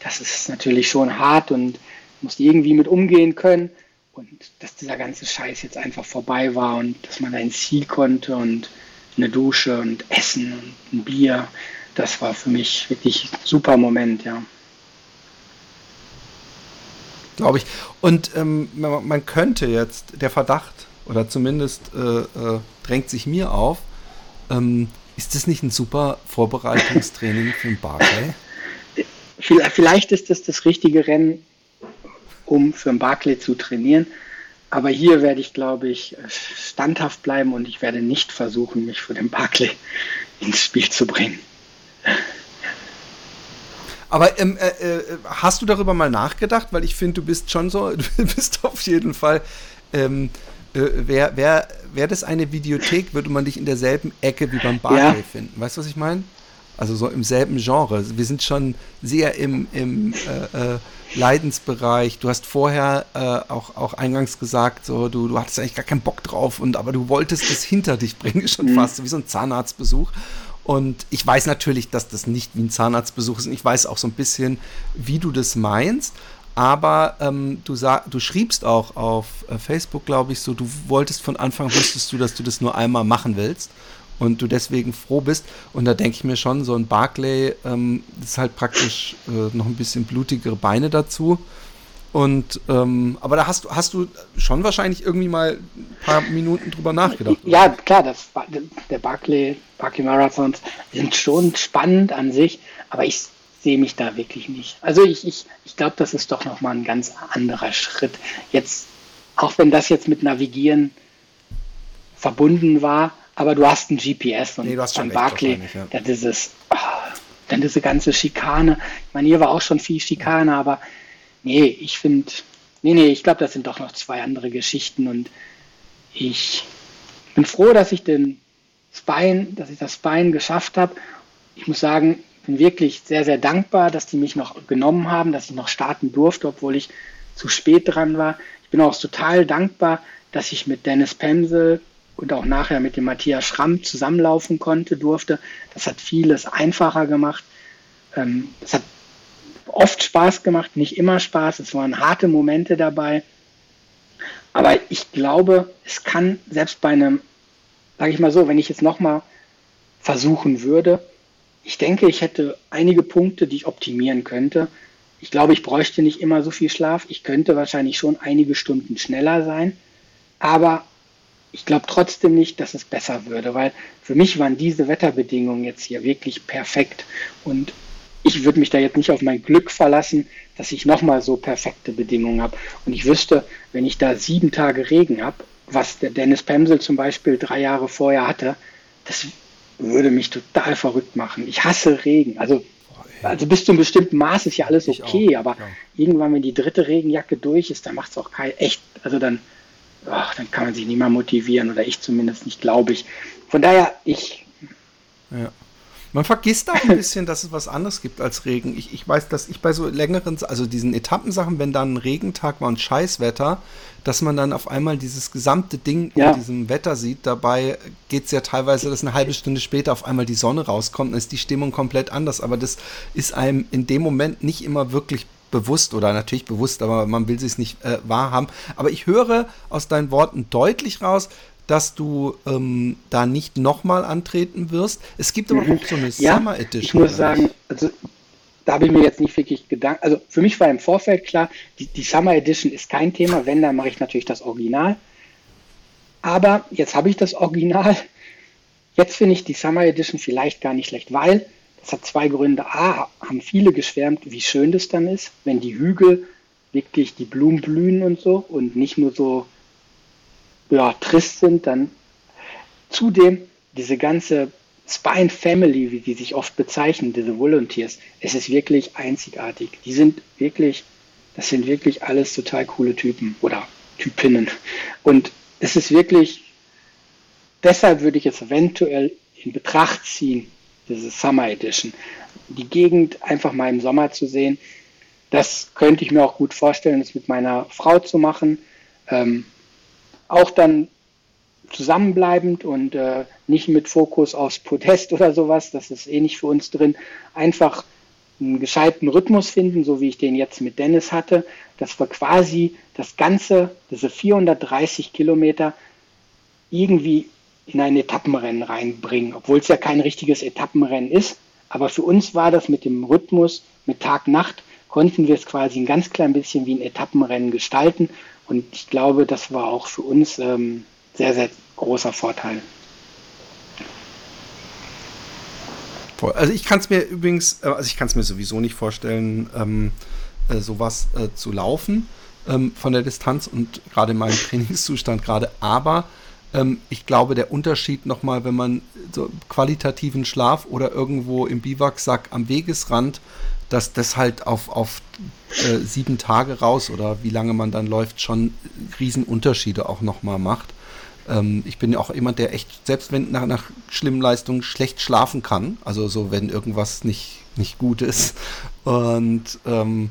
das ist natürlich schon hart und musste irgendwie mit umgehen können. Und dass dieser ganze Scheiß jetzt einfach vorbei war und dass man ins Ziel konnte und eine Dusche und Essen und ein Bier, das war für mich wirklich ein super Moment, ja.
glaube ich. Und ähm, man, könnte jetzt, der Verdacht, oder zumindest äh, äh, drängt sich mir auf, ähm, ist das nicht ein super Vorbereitungstraining für den Barclay?
Vielleicht ist das das richtige Rennen, um für den Barclay zu trainieren. Aber hier werde ich, glaube ich, standhaft bleiben und ich werde nicht versuchen, mich für den Barclay ins Spiel zu bringen.
Aber ähm, äh, äh, hast du darüber mal nachgedacht? Weil ich finde, du bist schon so, <laughs> du bist auf jeden Fall. Ähm, äh, Wäre wär, wär das eine Videothek, würde man dich in derselben Ecke wie beim Barclay ja. finden. Weißt du, was ich meine? Also so im selben Genre. Wir sind schon sehr im, im äh, äh, Leidensbereich. Du hast vorher äh, auch, auch eingangs gesagt, so du, du hattest eigentlich gar keinen Bock drauf, und aber du wolltest es hinter dich bringen, <laughs> schon mhm. fast, wie so ein Zahnarztbesuch. Und ich weiß natürlich, dass das nicht wie ein Zahnarztbesuch ist. Und ich weiß auch so ein bisschen, wie du das meinst. Aber ähm, du, du schriebst auch auf äh, Facebook, glaube ich, so, du wolltest von Anfang, wusstest du, dass du das nur einmal machen willst und du deswegen froh bist. Und da denke ich mir schon, so ein Barclay ähm, ist halt praktisch äh, noch ein bisschen blutigere Beine dazu. Und ähm, aber da hast du hast du schon wahrscheinlich irgendwie mal ein paar Minuten drüber nachgedacht.
Ja, oder? klar, das der Barclay, Barclay Marathons sind schon spannend an sich, aber ich sehe mich da wirklich nicht. Also ich, ich, ich glaube, das ist doch nochmal ein ganz anderer Schritt. Jetzt, auch wenn das jetzt mit Navigieren verbunden war, aber du hast ein GPS und nee, beim Barclay, ja. dann dieses, oh, dann diese ganze Schikane. Ich meine, hier war auch schon viel Schikane, aber nee, ich finde, nee, nee, ich glaube, das sind doch noch zwei andere Geschichten und ich bin froh, dass ich den Spine, dass ich das Spine geschafft habe. Ich muss sagen, bin wirklich sehr, sehr dankbar, dass die mich noch genommen haben, dass ich noch starten durfte, obwohl ich zu spät dran war. Ich bin auch total dankbar, dass ich mit Dennis Pemsel und auch nachher mit dem Matthias Schramm zusammenlaufen konnte, durfte. Das hat vieles einfacher gemacht. Ähm, es hat oft Spaß gemacht, nicht immer Spaß. Es waren harte Momente dabei. Aber ich glaube, es kann selbst bei einem, sage ich mal so, wenn ich jetzt nochmal versuchen würde, ich denke, ich hätte einige Punkte, die ich optimieren könnte. Ich glaube, ich bräuchte nicht immer so viel Schlaf. Ich könnte wahrscheinlich schon einige Stunden schneller sein. Aber ich glaube trotzdem nicht, dass es besser würde, weil für mich waren diese Wetterbedingungen jetzt hier wirklich perfekt. Und ich würde mich da jetzt nicht auf mein Glück verlassen, dass ich nochmal so perfekte Bedingungen habe. Und ich wüsste, wenn ich da sieben Tage Regen habe, was der Dennis Pemsel zum Beispiel drei Jahre vorher hatte, das würde mich total verrückt machen. Ich hasse Regen. Also, also bis zu einem bestimmten Maß ist ja alles okay, aber ja. irgendwann, wenn die dritte Regenjacke durch ist, dann macht es auch kein echt, also dann ach, dann kann man sich nicht mehr motivieren oder ich zumindest nicht, glaube ich. Von daher, ich.
Ja. Man vergisst auch ein bisschen, dass es was anderes gibt als Regen. Ich, ich weiß, dass ich bei so längeren, also diesen Etappensachen, wenn dann ein Regentag war und Scheißwetter, dass man dann auf einmal dieses gesamte Ding ja. in diesem Wetter sieht. Dabei geht es ja teilweise, dass eine halbe Stunde später auf einmal die Sonne rauskommt, dann ist die Stimmung komplett anders. Aber das ist einem in dem Moment nicht immer wirklich bewusst oder natürlich bewusst, aber man will es nicht äh, wahrhaben. Aber ich höre aus deinen Worten deutlich raus, dass du ähm, da nicht nochmal antreten wirst. Es gibt aber auch so eine
ja, Summer Edition. Ich muss sagen, also da habe ich mir jetzt nicht wirklich Gedanken. Also für mich war im Vorfeld klar, die, die Summer Edition ist kein Thema. Wenn, dann mache ich natürlich das Original. Aber jetzt habe ich das Original. Jetzt finde ich die Summer Edition vielleicht gar nicht schlecht, weil das hat zwei Gründe. A, haben viele geschwärmt, wie schön das dann ist, wenn die Hügel wirklich die Blumen blühen und so und nicht nur so ja, trist sind. Dann zudem diese ganze Spine Family, wie die sich oft bezeichnen, diese Volunteers, es ist wirklich einzigartig. Die sind wirklich, das sind wirklich alles total coole Typen oder Typinnen. Und es ist wirklich, deshalb würde ich es eventuell in Betracht ziehen, diese Summer Edition. Die Gegend einfach mal im Sommer zu sehen, das könnte ich mir auch gut vorstellen, das mit meiner Frau zu machen. Ähm, auch dann zusammenbleibend und äh, nicht mit Fokus aufs Podest <laughs> oder sowas, das ist eh nicht für uns drin. Einfach einen gescheiten Rhythmus finden, so wie ich den jetzt mit Dennis hatte, dass wir quasi das Ganze, diese 430 Kilometer, irgendwie in ein Etappenrennen reinbringen, obwohl es ja kein richtiges Etappenrennen ist. Aber für uns war das mit dem Rhythmus, mit Tag-Nacht, konnten wir es quasi ein ganz klein bisschen wie ein Etappenrennen gestalten. Und ich glaube, das war auch für uns ähm, sehr, sehr großer Vorteil.
Also ich kann es mir übrigens, äh, also ich kann es mir sowieso nicht vorstellen, ähm, äh, sowas äh, zu laufen ähm, von der Distanz und gerade in meinem <laughs> Trainingszustand gerade. Aber ähm, ich glaube, der Unterschied nochmal, wenn man so qualitativen Schlaf oder irgendwo im Biwaksack am Wegesrand, dass das halt auf, auf äh, sieben Tage raus oder wie lange man dann läuft, schon Riesenunterschiede auch nochmal macht. Ähm, ich bin ja auch jemand, der echt, selbst wenn nach, nach schlimmen Leistungen schlecht schlafen kann, also so, wenn irgendwas nicht, nicht gut ist. Und ähm,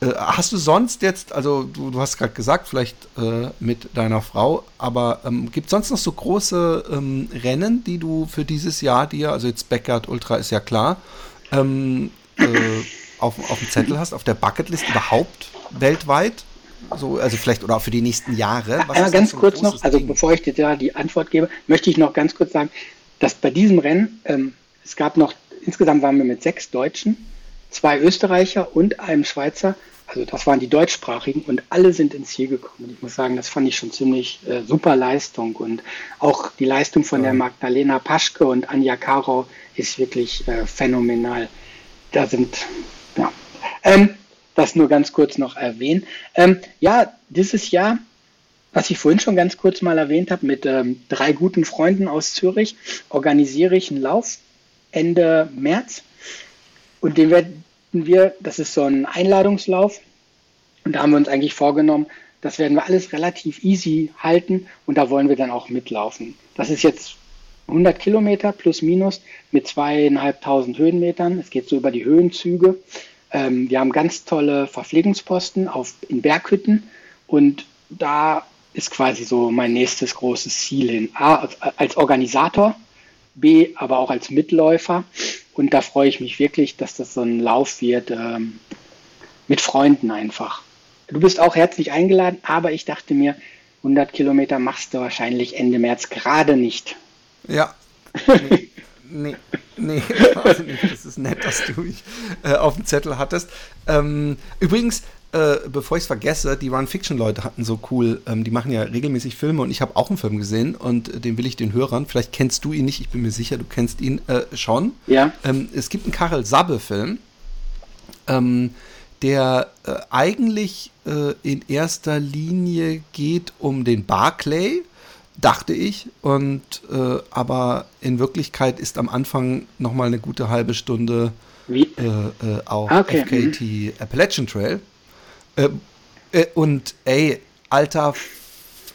äh, hast du sonst jetzt, also du, du hast gerade gesagt, vielleicht äh, mit deiner Frau, aber ähm, gibt es sonst noch so große ähm, Rennen, die du für dieses Jahr dir, also jetzt Backyard Ultra ist ja klar, ähm, äh, auf, auf dem Zettel hast, auf der Bucketlist überhaupt weltweit? So, also vielleicht oder auch für die nächsten Jahre.
Was ja, ganz kurz noch, also Ding? bevor ich dir da die Antwort gebe, möchte ich noch ganz kurz sagen, dass bei diesem Rennen, ähm, es gab noch, insgesamt waren wir mit sechs Deutschen, zwei Österreicher und einem Schweizer. Also das waren die deutschsprachigen und alle sind ins Ziel gekommen. Und ich muss sagen, das fand ich schon ziemlich äh, super Leistung. Und auch die Leistung von ja. der Magdalena Paschke und Anja Karo ist wirklich äh, phänomenal. Da sind, ja. Ähm, das nur ganz kurz noch erwähnen. Ähm, ja, dieses Jahr, was ich vorhin schon ganz kurz mal erwähnt habe, mit ähm, drei guten Freunden aus Zürich organisiere ich einen Lauf Ende März. Und den werden wir, das ist so ein Einladungslauf. Und da haben wir uns eigentlich vorgenommen, das werden wir alles relativ easy halten und da wollen wir dann auch mitlaufen. Das ist jetzt 100 Kilometer plus minus mit zweieinhalbtausend Höhenmetern. Es geht so über die Höhenzüge. Ähm, wir haben ganz tolle Verpflegungsposten auf, in Berghütten und da ist quasi so mein nächstes großes Ziel hin. A, als, Organisator, B, aber auch als Mitläufer. Und da freue ich mich wirklich, dass das so ein Lauf wird ähm, mit Freunden einfach. Du bist auch herzlich eingeladen, aber ich dachte mir, 100 Kilometer machst du wahrscheinlich Ende März gerade nicht.
Ja. Nee, nee, also <laughs> nicht. Das ist nett, dass du mich äh, auf dem Zettel hattest. Ähm, übrigens, äh, bevor ich es vergesse, die Run-Fiction-Leute hatten so cool, ähm, die machen ja regelmäßig Filme und ich habe auch einen Film gesehen und äh, den will ich den Hörern, vielleicht kennst du ihn nicht, ich bin mir sicher, du kennst ihn äh, schon.
Ja.
Ähm, es gibt einen Karel Sabbe-Film, ähm, der äh, eigentlich äh, in erster Linie geht um den Barclay, dachte ich. Und äh, aber in Wirklichkeit ist am Anfang noch mal eine gute halbe Stunde äh, äh, auch okay. FKT mhm. Appalachian Trail. Äh, äh, und ey, alter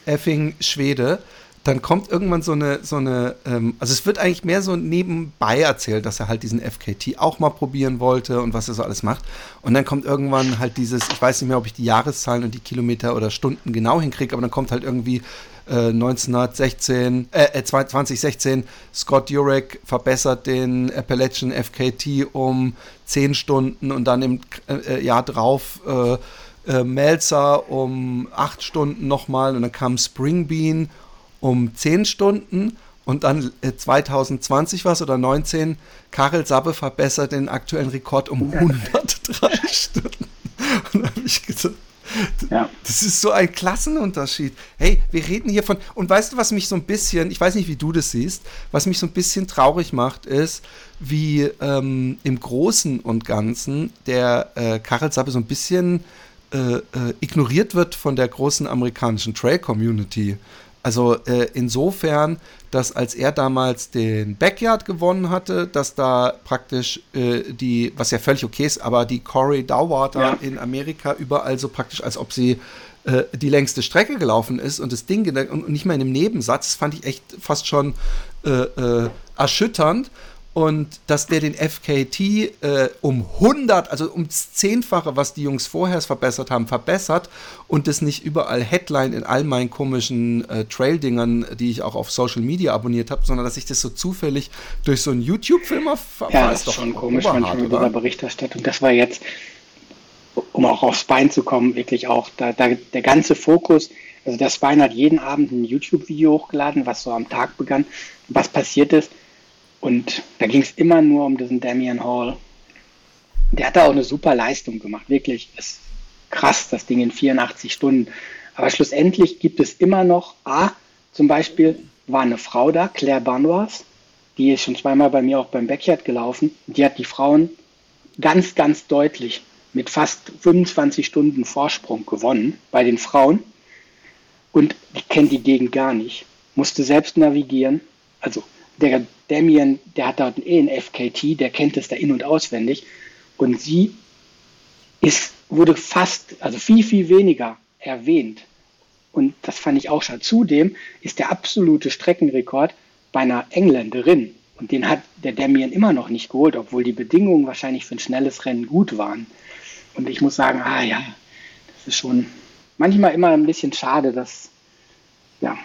effing Schwede, dann kommt irgendwann so eine, so eine, ähm, also es wird eigentlich mehr so nebenbei erzählt, dass er halt diesen FKT auch mal probieren wollte und was er so alles macht. Und dann kommt irgendwann halt dieses, ich weiß nicht mehr, ob ich die Jahreszahlen und die Kilometer oder Stunden genau hinkriege, aber dann kommt halt irgendwie 1916, äh, 2016, äh, Scott Jurek verbessert den Appalachian FKT um 10 Stunden und dann im äh, Jahr drauf äh, äh, Melzer um 8 Stunden nochmal und dann kam Springbean um 10 Stunden und dann 2020 war es oder 19, Karel Sabbe verbessert den aktuellen Rekord um 103 <laughs> Stunden. Und habe ich gesagt, ja. Das ist so ein Klassenunterschied. Hey, wir reden hier von. Und weißt du, was mich so ein bisschen, ich weiß nicht, wie du das siehst, was mich so ein bisschen traurig macht, ist, wie ähm, im Großen und Ganzen der äh, Karel Sappe so ein bisschen äh, äh, ignoriert wird von der großen amerikanischen Trail-Community. Also äh, insofern, dass als er damals den Backyard gewonnen hatte, dass da praktisch äh, die, was ja völlig okay ist, aber die Corey Dowater ja. in Amerika überall so praktisch, als ob sie äh, die längste Strecke gelaufen ist und das Ding und nicht mal in einem Nebensatz, fand ich echt fast schon äh, äh, erschütternd und dass der den FKT äh, um 100, also ums Zehnfache, was die Jungs vorher verbessert haben, verbessert und das nicht überall Headline in all meinen komischen äh, Trail-Dingern, die ich auch auf Social Media abonniert habe, sondern dass ich das so zufällig durch so einen YouTube-Film
erfahre. Ja, das ist schon komisch manchmal mit dieser Berichterstattung. Das war jetzt, um auch aufs Bein zu kommen, wirklich auch da, da der ganze Fokus. Also der Spine hat jeden Abend ein YouTube-Video hochgeladen, was so am Tag begann. Was passiert ist, und da ging es immer nur um diesen Damian Hall. Der hat da auch eine super Leistung gemacht. Wirklich, ist krass, das Ding in 84 Stunden. Aber schlussendlich gibt es immer noch, A, zum Beispiel war eine Frau da, Claire Banois, die ist schon zweimal bei mir auch beim Backyard gelaufen. Die hat die Frauen ganz, ganz deutlich mit fast 25 Stunden Vorsprung gewonnen bei den Frauen. Und die kennt die Gegend gar nicht. Musste selbst navigieren. Also der Damien, der hat da eh ein FKT, der kennt es da in- und auswendig. Und sie ist, wurde fast, also viel, viel weniger erwähnt. Und das fand ich auch schon. Zudem ist der absolute Streckenrekord bei einer Engländerin. Und den hat der Damien immer noch nicht geholt, obwohl die Bedingungen wahrscheinlich für ein schnelles Rennen gut waren. Und ich muss sagen, ah ja, das ist schon manchmal immer ein bisschen schade, dass, ja,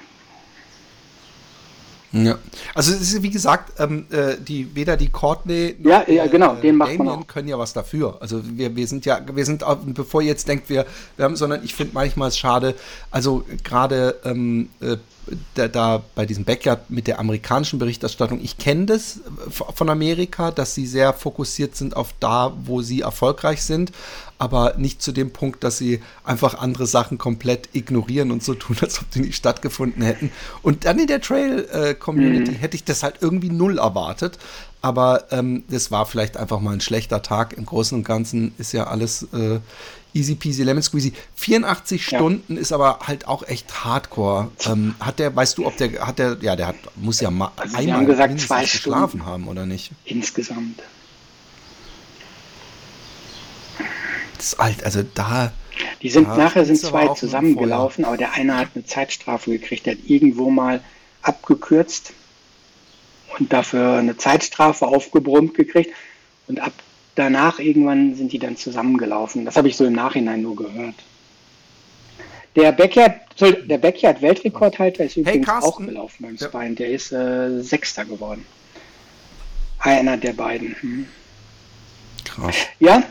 ja, also es ist wie gesagt, ähm, äh, die weder die Courtney
noch ja, ja, genau, äh, den macht Damien man
auch. können ja was dafür. Also wir, wir sind ja, wir sind, auch, bevor ihr jetzt denkt, wir, wir haben, sondern ich finde manchmal es schade, also gerade ähm, äh, da, da, bei diesem Backyard mit der amerikanischen Berichterstattung, ich kenne das äh, von Amerika, dass sie sehr fokussiert sind auf da, wo sie erfolgreich sind, aber nicht zu dem Punkt, dass sie einfach andere Sachen komplett ignorieren und so tun, <laughs> als ob die nicht stattgefunden hätten. Und dann in der Trail-Community mhm. hätte ich das halt irgendwie null erwartet. Aber ähm, das war vielleicht einfach mal ein schlechter Tag. Im Großen und Ganzen ist ja alles äh, easy peasy lemon squeezy. 84 ja. Stunden ist aber halt auch echt Hardcore. Ähm, hat der, weißt du, ob der, hat der, ja, der hat, muss ja mal
also einmal gesagt, zwei
geschlafen Stunden haben oder nicht?
Insgesamt.
Das ist alt, also da.
Die sind da nachher sind zwei zusammengelaufen, aber der eine hat eine Zeitstrafe gekriegt, der hat irgendwo mal abgekürzt und dafür eine Zeitstrafe aufgebrummt gekriegt. Und ab danach irgendwann sind die dann zusammengelaufen. Das habe ich so im Nachhinein nur gehört. Der Backyard, der Backyard Weltrekordhalter ist übrigens hey, auch gelaufen beim Spine. Der ist äh, Sechster geworden. Einer der beiden. Hm.
Krass.
Ja,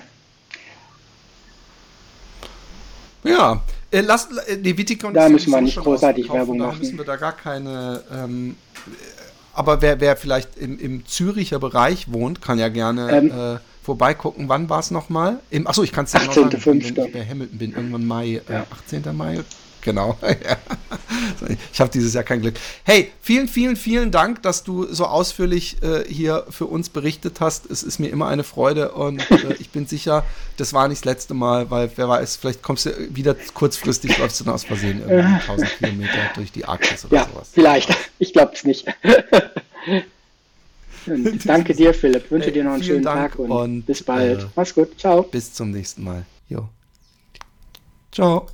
Ja, äh, lass, äh, die Viticon
Da müssen wir nicht großartig Werbung machen.
Da müssen wir da gar keine. Ähm, aber wer, wer vielleicht im, im Züricher Bereich wohnt, kann ja gerne ähm, äh, vorbeigucken. Wann war es nochmal? Achso, ich kann es
ja noch sagen, wenn
ich bei Hamilton bin. Irgendwann Mai, äh, ja. 18. Mai, Genau. <laughs> ich habe dieses Jahr kein Glück. Hey, vielen, vielen, vielen Dank, dass du so ausführlich äh, hier für uns berichtet hast. Es ist mir immer eine Freude und äh, <laughs> ich bin sicher, das war nicht das letzte Mal, weil wer weiß, vielleicht kommst du wieder kurzfristig, läufst du noch aus Versehen irgendwie <laughs> 1000 Kilometer durch die Arktis oder
ja,
sowas.
Vielleicht. Ich glaube es nicht. Danke dir, Philipp. Wünsche dir noch einen schönen Dank Tag und, und, bis bald. Äh, Mach's gut. Ciao.
Bis zum nächsten Mal. Jo. Ciao.